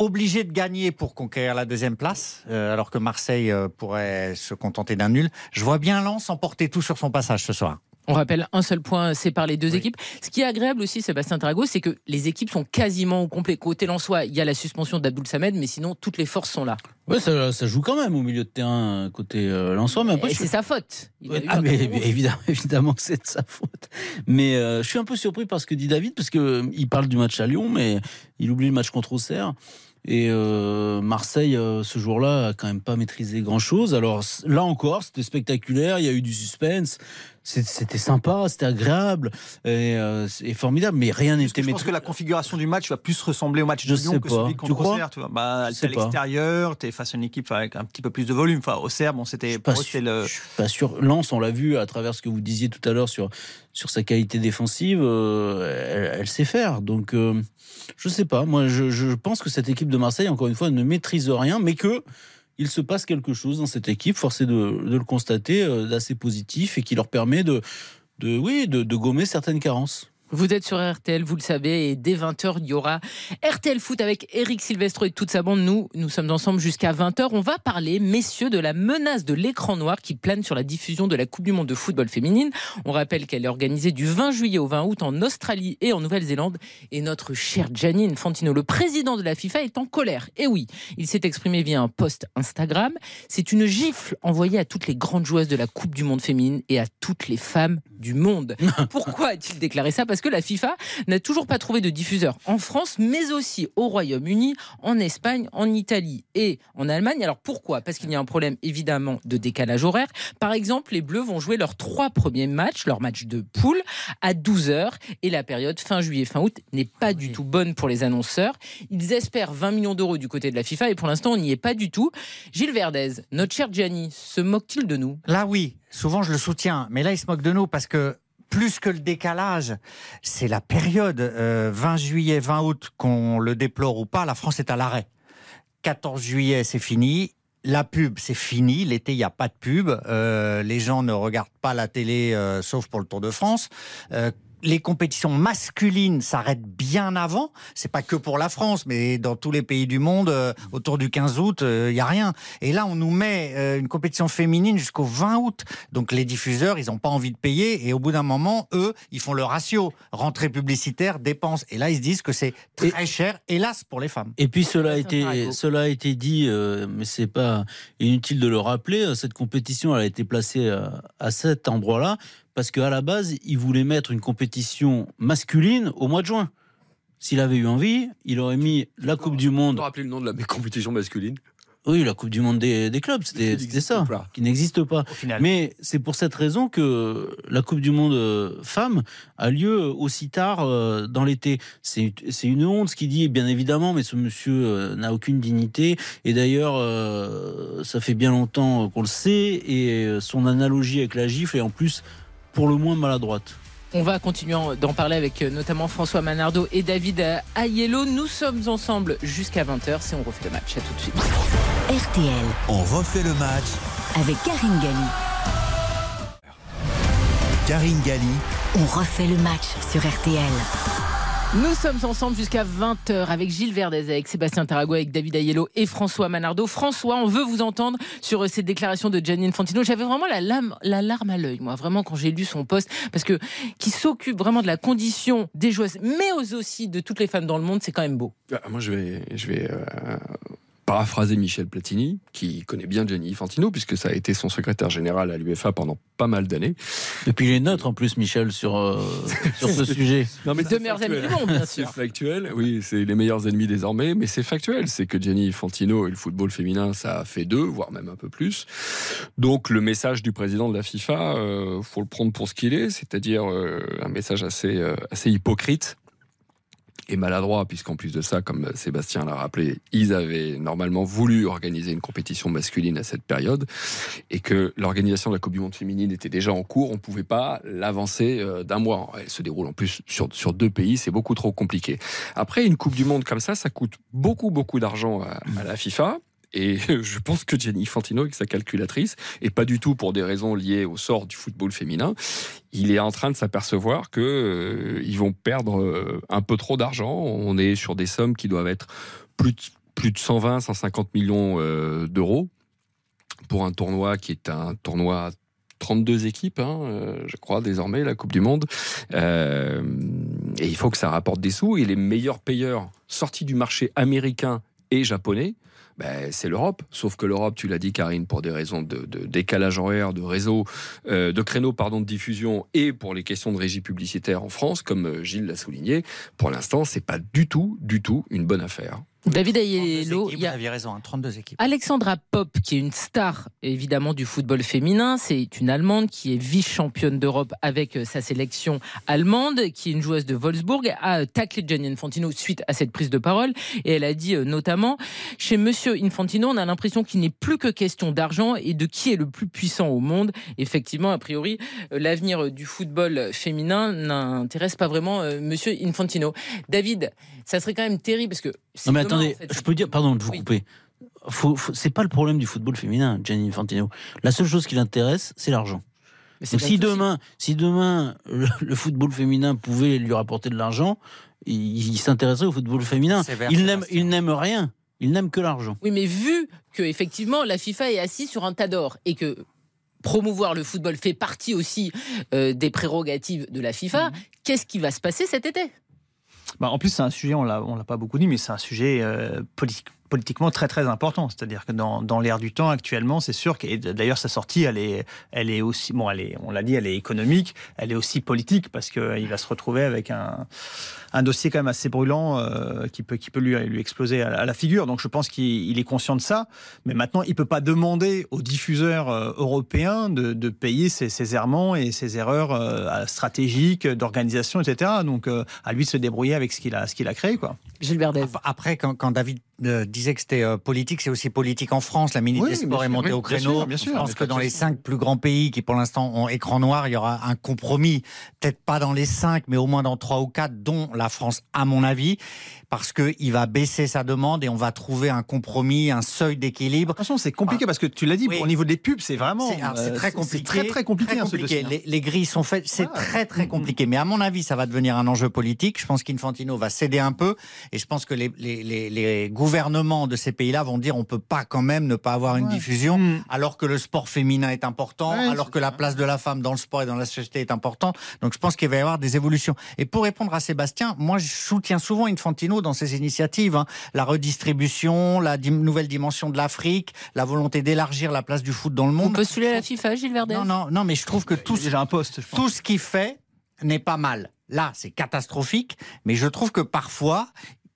obligé de gagner pour conquérir la deuxième place, euh, alors que Marseille euh, pourrait se contenter d'un nul. Je vois bien Lens emporter tout sur son passage ce soir. On rappelle un seul point sépare les deux équipes. Ce qui est agréable aussi, Sébastien Tarago, c'est que les équipes sont quasiment au complet. Côté Lensois, il y a la suspension d'Abdoul Samed, mais sinon toutes les forces sont là. Ouais, ça, ça joue quand même au milieu de terrain côté euh, Lensois, mais après Et c'est sa faute. Ouais, ah, mais évidemment, évidemment que c'est de sa faute. Mais euh, je suis un peu surpris par ce que dit David, parce que euh, il parle du match à Lyon, mais il oublie le match contre Auxerre. Et euh, Marseille, euh, ce jour-là, a quand même pas maîtrisé grand-chose. Alors là encore, c'était spectaculaire, il y a eu du suspense, c'était sympa, c'était agréable et, euh, et formidable, mais rien n'était je pense maîtrisé. que la configuration du match va plus ressembler au match Je de Lyon que pas. celui contre Auxerre. Tu vois. Bah, t'es à l'extérieur, t'es face à une équipe avec un petit peu plus de volume. Enfin, Auxerre, bon, c'était pas pour eux, c'était le. Je suis pas sûr. Lens, on l'a vu à travers ce que vous disiez tout à l'heure sur, sur sa qualité défensive, elle, elle sait faire. Donc, je sais pas. Moi, je, pense que cette équipe de Marseille, encore une fois, ne maîtrise rien, mais que il se passe quelque chose dans cette équipe, forcé de, de le constater, euh, d'assez positif et qui leur permet de, oui, de gommer certaines carences. Vous êtes sur RTL, vous le savez, et dès 20h, il y aura RTL Foot avec Eric Silvestro et toute sa bande. Nous, nous sommes ensemble jusqu'à 20h. On va parler, messieurs, de la menace de l'écran noir qui plane sur la diffusion de la Coupe du Monde de football féminine. On rappelle qu'elle est organisée du 20 juillet au 20 août en Australie et en Nouvelle-Zélande. Et notre cher Gianni Infantino, le président de la FIFA, est en colère. Et oui, il s'est exprimé via un post Instagram. C'est une gifle envoyée à toutes les grandes joueuses de la Coupe du Monde féminine et à toutes les femmes du monde. Pourquoi a-t-il déclaré ça? Parce que la FIFA n'a toujours pas trouvé de diffuseur en France, mais aussi au Royaume-Uni, en Espagne, en Italie et en Allemagne. Alors pourquoi? Parce qu'il y a un problème évidemment de décalage horaire. Par exemple, les Bleus vont jouer leurs trois premiers matchs, leur match de poule, à 12h et la période fin juillet, fin août n'est pas du tout bonne pour les annonceurs. Ils espèrent 20 millions d'euros du côté de la FIFA et pour l'instant on n'y est pas du tout. Gilles Verdez, notre cher Gianni, se moque-t-il de nous? Là oui, souvent je le soutiens, mais là il se moque de nous parce que plus que le décalage, c'est la période 20 euh, juillet, 20 août, qu'on le déplore ou pas, la France est à l'arrêt. 14 juillet, c'est fini. La pub, c'est fini. L'été, il n'y a pas de pub. Euh, les gens ne regardent pas la télé, euh, sauf pour le Tour de France les compétitions masculines s'arrêtent bien avant. C'est pas que pour la France, mais dans tous les pays du monde, euh, autour du 15 août, il euh, y a rien. Et là, on nous met euh, une compétition féminine jusqu'au 20 août. Donc les diffuseurs, ils n'ont pas envie de payer. Et au bout d'un moment, eux, ils font le ratio rentrée publicitaire, dépenses. Et là, ils se disent que c'est très cher, hélas, pour les femmes. Et puis cela a été, cela a été dit, mais c'est pas inutile de le rappeler. Cette compétition, elle a été placée à cet endroit-là parce qu'à la base, il voulait mettre une compétition masculine au mois de juin. S'il avait eu envie, il aurait mis la Coupe du Monde. Vous rappeler le nom de la compétition masculine oui, la Coupe du Monde des, clubs, c'était ça, qui n'existe pas. Mais c'est pour cette raison que la Coupe du Monde euh, femmes a lieu aussi tard euh, dans l'été. C'est une honte ce qu'il dit, bien évidemment, mais ce monsieur euh, n'a aucune dignité. Et d'ailleurs, ça fait bien longtemps qu'on le sait, et son analogie avec la gifle est en plus pour le moins maladroite. On va continuer d'en parler avec euh, notamment François Manardo et David Ayello. Nous sommes ensemble jusqu'à 20h si on refait le match. À tout de suite. RTL. On refait le match avec Karine Galli. Karine Galli. On refait le match sur RTL. Nous sommes ensemble jusqu'à 20h avec Gilles Verdez, avec Sébastien Tarago, avec David Ayello et François Manardo. François, on veut vous entendre sur ces déclarations de Gianni Infantino. J'avais vraiment la larme à l'œil, moi, vraiment, quand j'ai lu son poste, parce que qui s'occupe vraiment de la condition des joueuses, mais aussi de toutes les femmes dans le monde, c'est quand même beau. Ah, moi, je vais, je vais euh, paraphraser Michel Platini, qui connaît bien Gianni Infantino, puisque ça a été son secrétaire général à l'UEFA pendant pas mal d'années. Depuis les nôtres, en plus, Michel, sur, euh, sur ce sujet. Non, mais deux meilleurs amis du monde, bien sûr. C'est factuel, oui, c'est les meilleurs ennemis désormais, mais c'est factuel. C'est que Gianni Infantino et le football féminin, ça a fait deux, voire même un peu plus. Donc, le message du président de la FIFA, euh, faut le prendre pour ce qu'il est, c'est-à-dire euh, un message assez, euh, assez hypocrite et maladroit, puisqu'en plus de ça, comme Sébastien l'a rappelé, ils avaient normalement voulu organiser une compétition masculine à cette période, et que l'organisation de la Coupe du Monde féminine était déjà en cours, on ne pouvait pas l'avancer euh, d'un mois. Elle se déroule en plus sur, sur deux pays, c'est beaucoup trop compliqué. Après, une Coupe du Monde comme ça, ça coûte beaucoup, beaucoup d'argent à, à la FIFA. Et je pense que Gianni Fantino, avec sa calculatrice, et pas du tout pour des raisons liées au sort du football féminin, il est en train de s'apercevoir que euh, ils vont perdre euh, un peu trop d'argent. On est sur des sommes qui doivent être plus de, plus de 120, 150 millions euh, d'euros pour un tournoi qui est un tournoi 32 équipes, hein, je crois, désormais, la Coupe du Monde. et il faut que ça rapporte des sous. Et les meilleurs payeurs sortis du marché américain et japonais, ben, c'est l'Europe. Sauf que l'Europe, tu l'as dit, Karine, pour des raisons de, décalage horaire, de réseau, euh, de créneaux pardon, de diffusion et pour les questions de régie publicitaire en France, comme euh, Gilles l'a souligné, pour l'instant, c'est pas du tout, du tout une bonne affaire. David Ayello, il y a raison, 32 hein, équipes. Alexandra Pop, qui est une star évidemment du football féminin, c'est une Allemande qui est vice-championne d'Europe avec euh, sa sélection allemande, qui est une joueuse de Wolfsburg, a taclé Gianni Infantino suite à cette prise de parole et elle a dit euh, notamment chez Monsieur Infantino, on a l'impression qu'il n'est plus que question d'argent et de qui est le plus puissant au monde. Effectivement, a priori, euh, l'avenir du football féminin n'intéresse pas vraiment Monsieur Infantino. David, ça serait quand même terrible parce que attendez, je peux dire, pardon de vous couper. c'est pas le problème du football féminin, Gianni Infantino. La seule chose qui l'intéresse, c'est l'argent. si demain, si demain le, football féminin pouvait lui rapporter de l'argent, il, s'intéresserait au football féminin. Il n'aime, il n'aime rien. Il n'aime que l'argent. Oui, mais vu que effectivement la FIFA est assise sur un tas d'or et que promouvoir le football fait partie aussi euh, des prérogatives de la FIFA, mhm. qu'est-ce qui va se passer cet été? Bah, en plus, c'est un sujet, on l'a, l'a pas beaucoup dit, mais c'est un sujet euh, politique politiquement très très important. C'est-à-dire que dans, dans l'ère du temps actuellement, c'est sûr que d'ailleurs sa sortie, elle est, elle est aussi, bon, elle est, on l'a dit, elle est économique, elle est aussi politique parce qu'il va se retrouver avec un, un dossier quand même assez brûlant euh, qui peut, qui peut lui, lui exploser à, la figure. Donc je pense qu'il est conscient de ça. Mais maintenant, il peut pas demander aux diffuseurs euh, européens de, de payer ses, ses, errements et ses erreurs euh, stratégiques, d'organisation, etc. Donc à lui de se débrouiller avec ce qu'il a, ce qu'il a créé, quoi. Gilles Après, quand, quand David disait que c'était politique, c'est aussi politique en France. La ministre des Sports est montée au créneau. Bien sûr, je pense que dans les cinq plus grands pays qui, pour l'instant, ont écran noir, il y aura un compromis. Peut-être pas dans les cinq, mais au moins dans trois ou quatre, dont la France, à mon avis parce qu'il va baisser sa demande et on va trouver un compromis, un seuil d'équilibre. Attention, c'est compliqué parce que tu l'as dit, au niveau des pubs, c'est vraiment. C'est euh, très compliqué. Très, très compliqué. Hein, les, grilles sont faites, c'est très, très compliqué. Mais à mon avis, ça va devenir un enjeu politique. Je pense qu'Infantino va céder un peu et je pense que les, les gouvernements de ces pays-là vont dire on peut pas quand même ne pas avoir une diffusion mm. alors que le sport féminin est important, alors que la place de la femme dans le sport et dans la société est importante. Donc je pense qu'il va y avoir des évolutions. Et pour répondre à Sébastien, moi je soutiens souvent Infantino dans ces initiatives. Hein. La redistribution, la nouvelle dimension de l'Afrique, la volonté d'élargir la place du foot dans le monde. Vous postulez à la FIFA, Gilles Verdez Non, non, non, mais je trouve que tout, un poste, tout ce qu'il fait n'est pas mal. Là, c'est catastrophique, mais je trouve que parfois,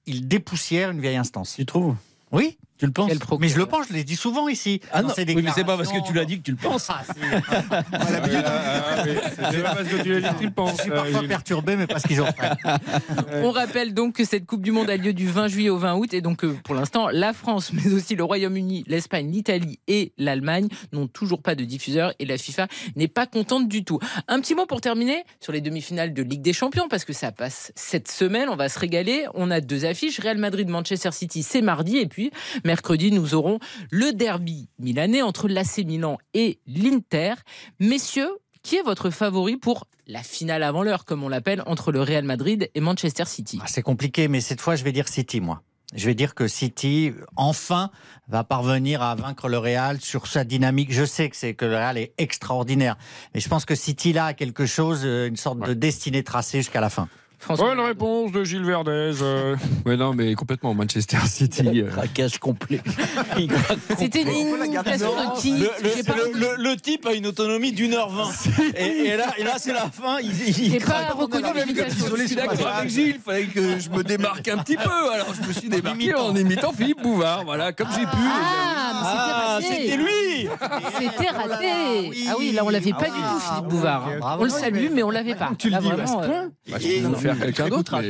il dépoussière une vieille instance. Tu trouves? Oui. Tu le penses Mais je le pense, je l'ai dit souvent ici. Ah non, oui, mais c'est pas parce que tu l'as dit que tu le penses. Ah, c'est pas parce que tu l'as dit que tu le penses. Je suis parfois euh, perturbé, mais parce qu'ils ont fait. On rappelle donc que cette Coupe du Monde a lieu du 20 juillet au 20 août. Et donc, euh, pour l'instant, la France, mais aussi le Royaume-Uni, l'Espagne, l'Italie et l'Allemagne n'ont toujours pas de diffuseur. Et la FIFA n'est pas contente du tout. Un petit mot pour terminer sur les demi-finales de Ligue des Champions, parce que ça passe cette semaine. On va se régaler. On a deux affiches Real Madrid-Manchester City, c'est mardi. Et puis, mercredi, nous aurons le derby milanais entre l'AC Milan et l'Inter. Messieurs, qui est votre favori pour la finale avant l'heure, comme on l'appelle, entre le Real Madrid et Manchester City? Ah, C'est compliqué, mais cette fois, je vais dire City, moi. Je vais dire que City, enfin, va parvenir à vaincre le Real sur sa dynamique. Je sais que c'est que le Real est extraordinaire, mais je pense que City là a quelque chose, euh, une sorte de destinée tracée jusqu'à la fin. Bonne réponse de Gilles Verdez. Euh. ouais, non, mais complètement Manchester City. Euh. Craquage complet. C'était une imitation de qui le, le, type a une autonomie d'une heure vingt. Et, là, et là c'est la fin. Il, il, pas reconnu l'imitation. Je suis d'accord avec Gilles? Il fallait que je me démarque un petit peu. Alors je me suis démarqué en imitant Philippe Bouvard. Voilà, comme j'ai pu. Ah, c'était ah, lui. C'était raté. Ah oui, là on l'avait pas du tout, Philippe Bouvard. On le salue, mais on l'avait pas. Tu le dis, faire quelqu'un d'autre.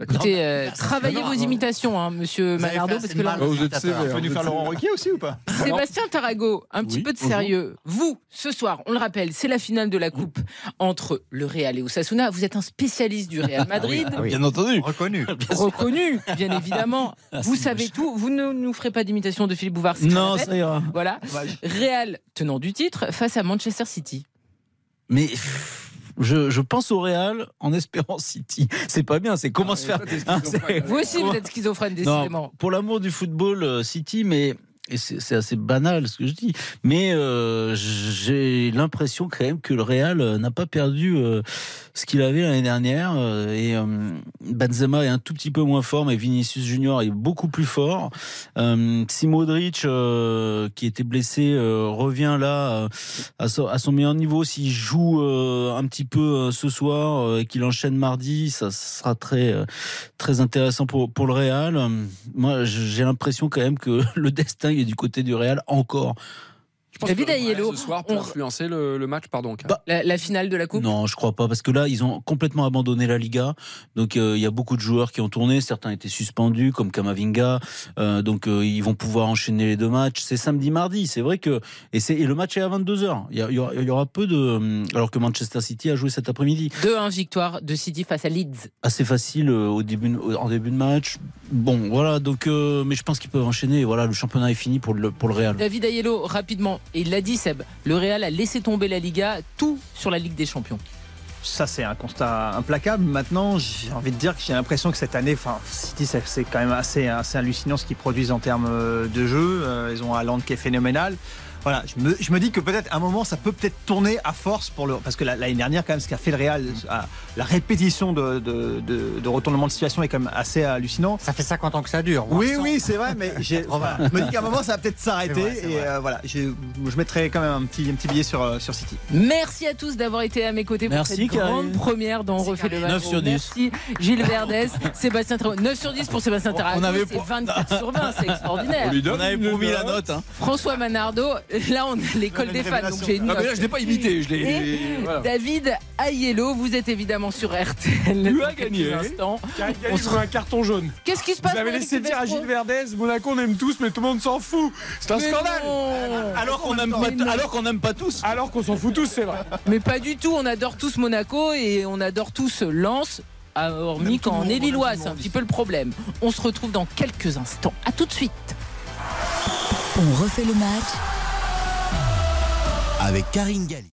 Écoutez, euh, travaillez vos imitations, hein, monsieur Malardo, parce que là. Vous êtes sévère. nous faire Laurent Ruquier aussi ou pas Sébastien Tarago, un petit peu de sérieux. Vous, ce soir, on le rappelle, c'est la finale de la Coupe entre le Real et Osasuna. Vous êtes un spécialiste du Real Madrid. Ah bien entendu. Reconnu. Reconnu, bien évidemment. Ah, vous savez tout. Vous ne nous ferez pas d'imitation de Philippe Bouvard. Non, ça ira. Voilà. Real, tenant du titre, face à Manchester City. Mais je, pense au Real en espérant City. C'est pas bien, c'est comment ah, se faire. Hein, vous aussi, vous êtes schizophrène, décidément. pour l'amour du football, euh, City, mais et c'est assez banal ce que je dis, mais euh, j'ai l'impression quand même que le Real euh, n'a pas perdu euh, ce qu'il avait l'année dernière. et Benzema est un tout petit peu moins fort, mais Vinicius Junior est beaucoup plus fort. si Modric, qui était blessé, revient là à son, meilleur niveau, s'il joue un petit peu ce soir et qu'il enchaîne mardi, ça sera très très intéressant pour pour le Real. Moi, j'ai l'impression quand même que le destin et du côté du Real encore. Je pense David Ayello, ce soir pour influencer le, match, pardon. Bah, la, finale de la Coupe Non, je crois pas, parce que là, ils ont complètement abandonné la Liga. Donc, euh, il y a beaucoup de joueurs qui ont tourné. Certains étaient suspendus, comme Kamavinga. Euh, donc, euh, ils vont pouvoir enchaîner les deux matchs. C'est samedi, mardi. C'est vrai que. Et, et, le match est à 22h. Il y, aura, il y, aura, peu de. Alors que Manchester City a joué cet après-midi. 2-1 victoire de City face à Leeds. Assez facile au début, en début de match. Bon, voilà. Donc, mais je pense qu'ils peuvent enchaîner. Voilà, le championnat est fini pour le, pour le Real. David Ayello, rapidement Et il l'a dit, Seb, le Real a laissé tomber la Liga, tout sur la Ligue des Champions ça c'est un constat implacable. Maintenant, j'ai envie de dire que j'ai l'impression que cette année, enfin, City, c'est quand même assez, assez hallucinant ce qu'ils produisent en termes de jeu. Euh, ils ont Haaland qui est phénoménal voilà, je me, je me dis que peut-être à un moment ça peut peut-être tourner à force pour le parce que l'année dernière quand même ce qu'a fait le Real, la répétition de, de, de, retournement de situation est quand même assez hallucinant. Ça fait 50 ans que ça dure. Oui, oui, c'est vrai, mais je me dis qu'à un moment ça va peut-être s'arrêter et euh, voilà, je, je mettrai quand même un petit, un petit billet sur, euh, sur City. Merci à tous d'avoir été à mes côtés pour cette grande première dans Refait le match. 9 sur 10. Merci Gilles Verdès, Sébastien 9 sur 10 pour Sébastien Terrain. On avait 24 sur 20, c'est extraordinaire. On, avait promis la note. Hein. François Manardo, là on a l'école des fans. Donc j'ai une ah, mais là, je l'ai pas imité. Je l'ai. David Ayello, vous êtes évidemment sur RTL. Tu as gagné. On se un carton jaune. Qu'est-ce qui se passe Vous avez laissé dire à Gilles Verdez, Monaco on aime tous, mais tout le monde s'en fout. C'est un scandale. Alors qu'on n'aime pas, alors qu'on n'aime pas tous. Alors qu'on s'en fout tous, c'est vrai. Mais pas du tout. On adore tous Monaco et on adore tous Lens hormis quand on est lillois, c'est un petit peu le problème. On se retrouve dans quelques instants. A tout de suite. On refait le match avec Karine Galli.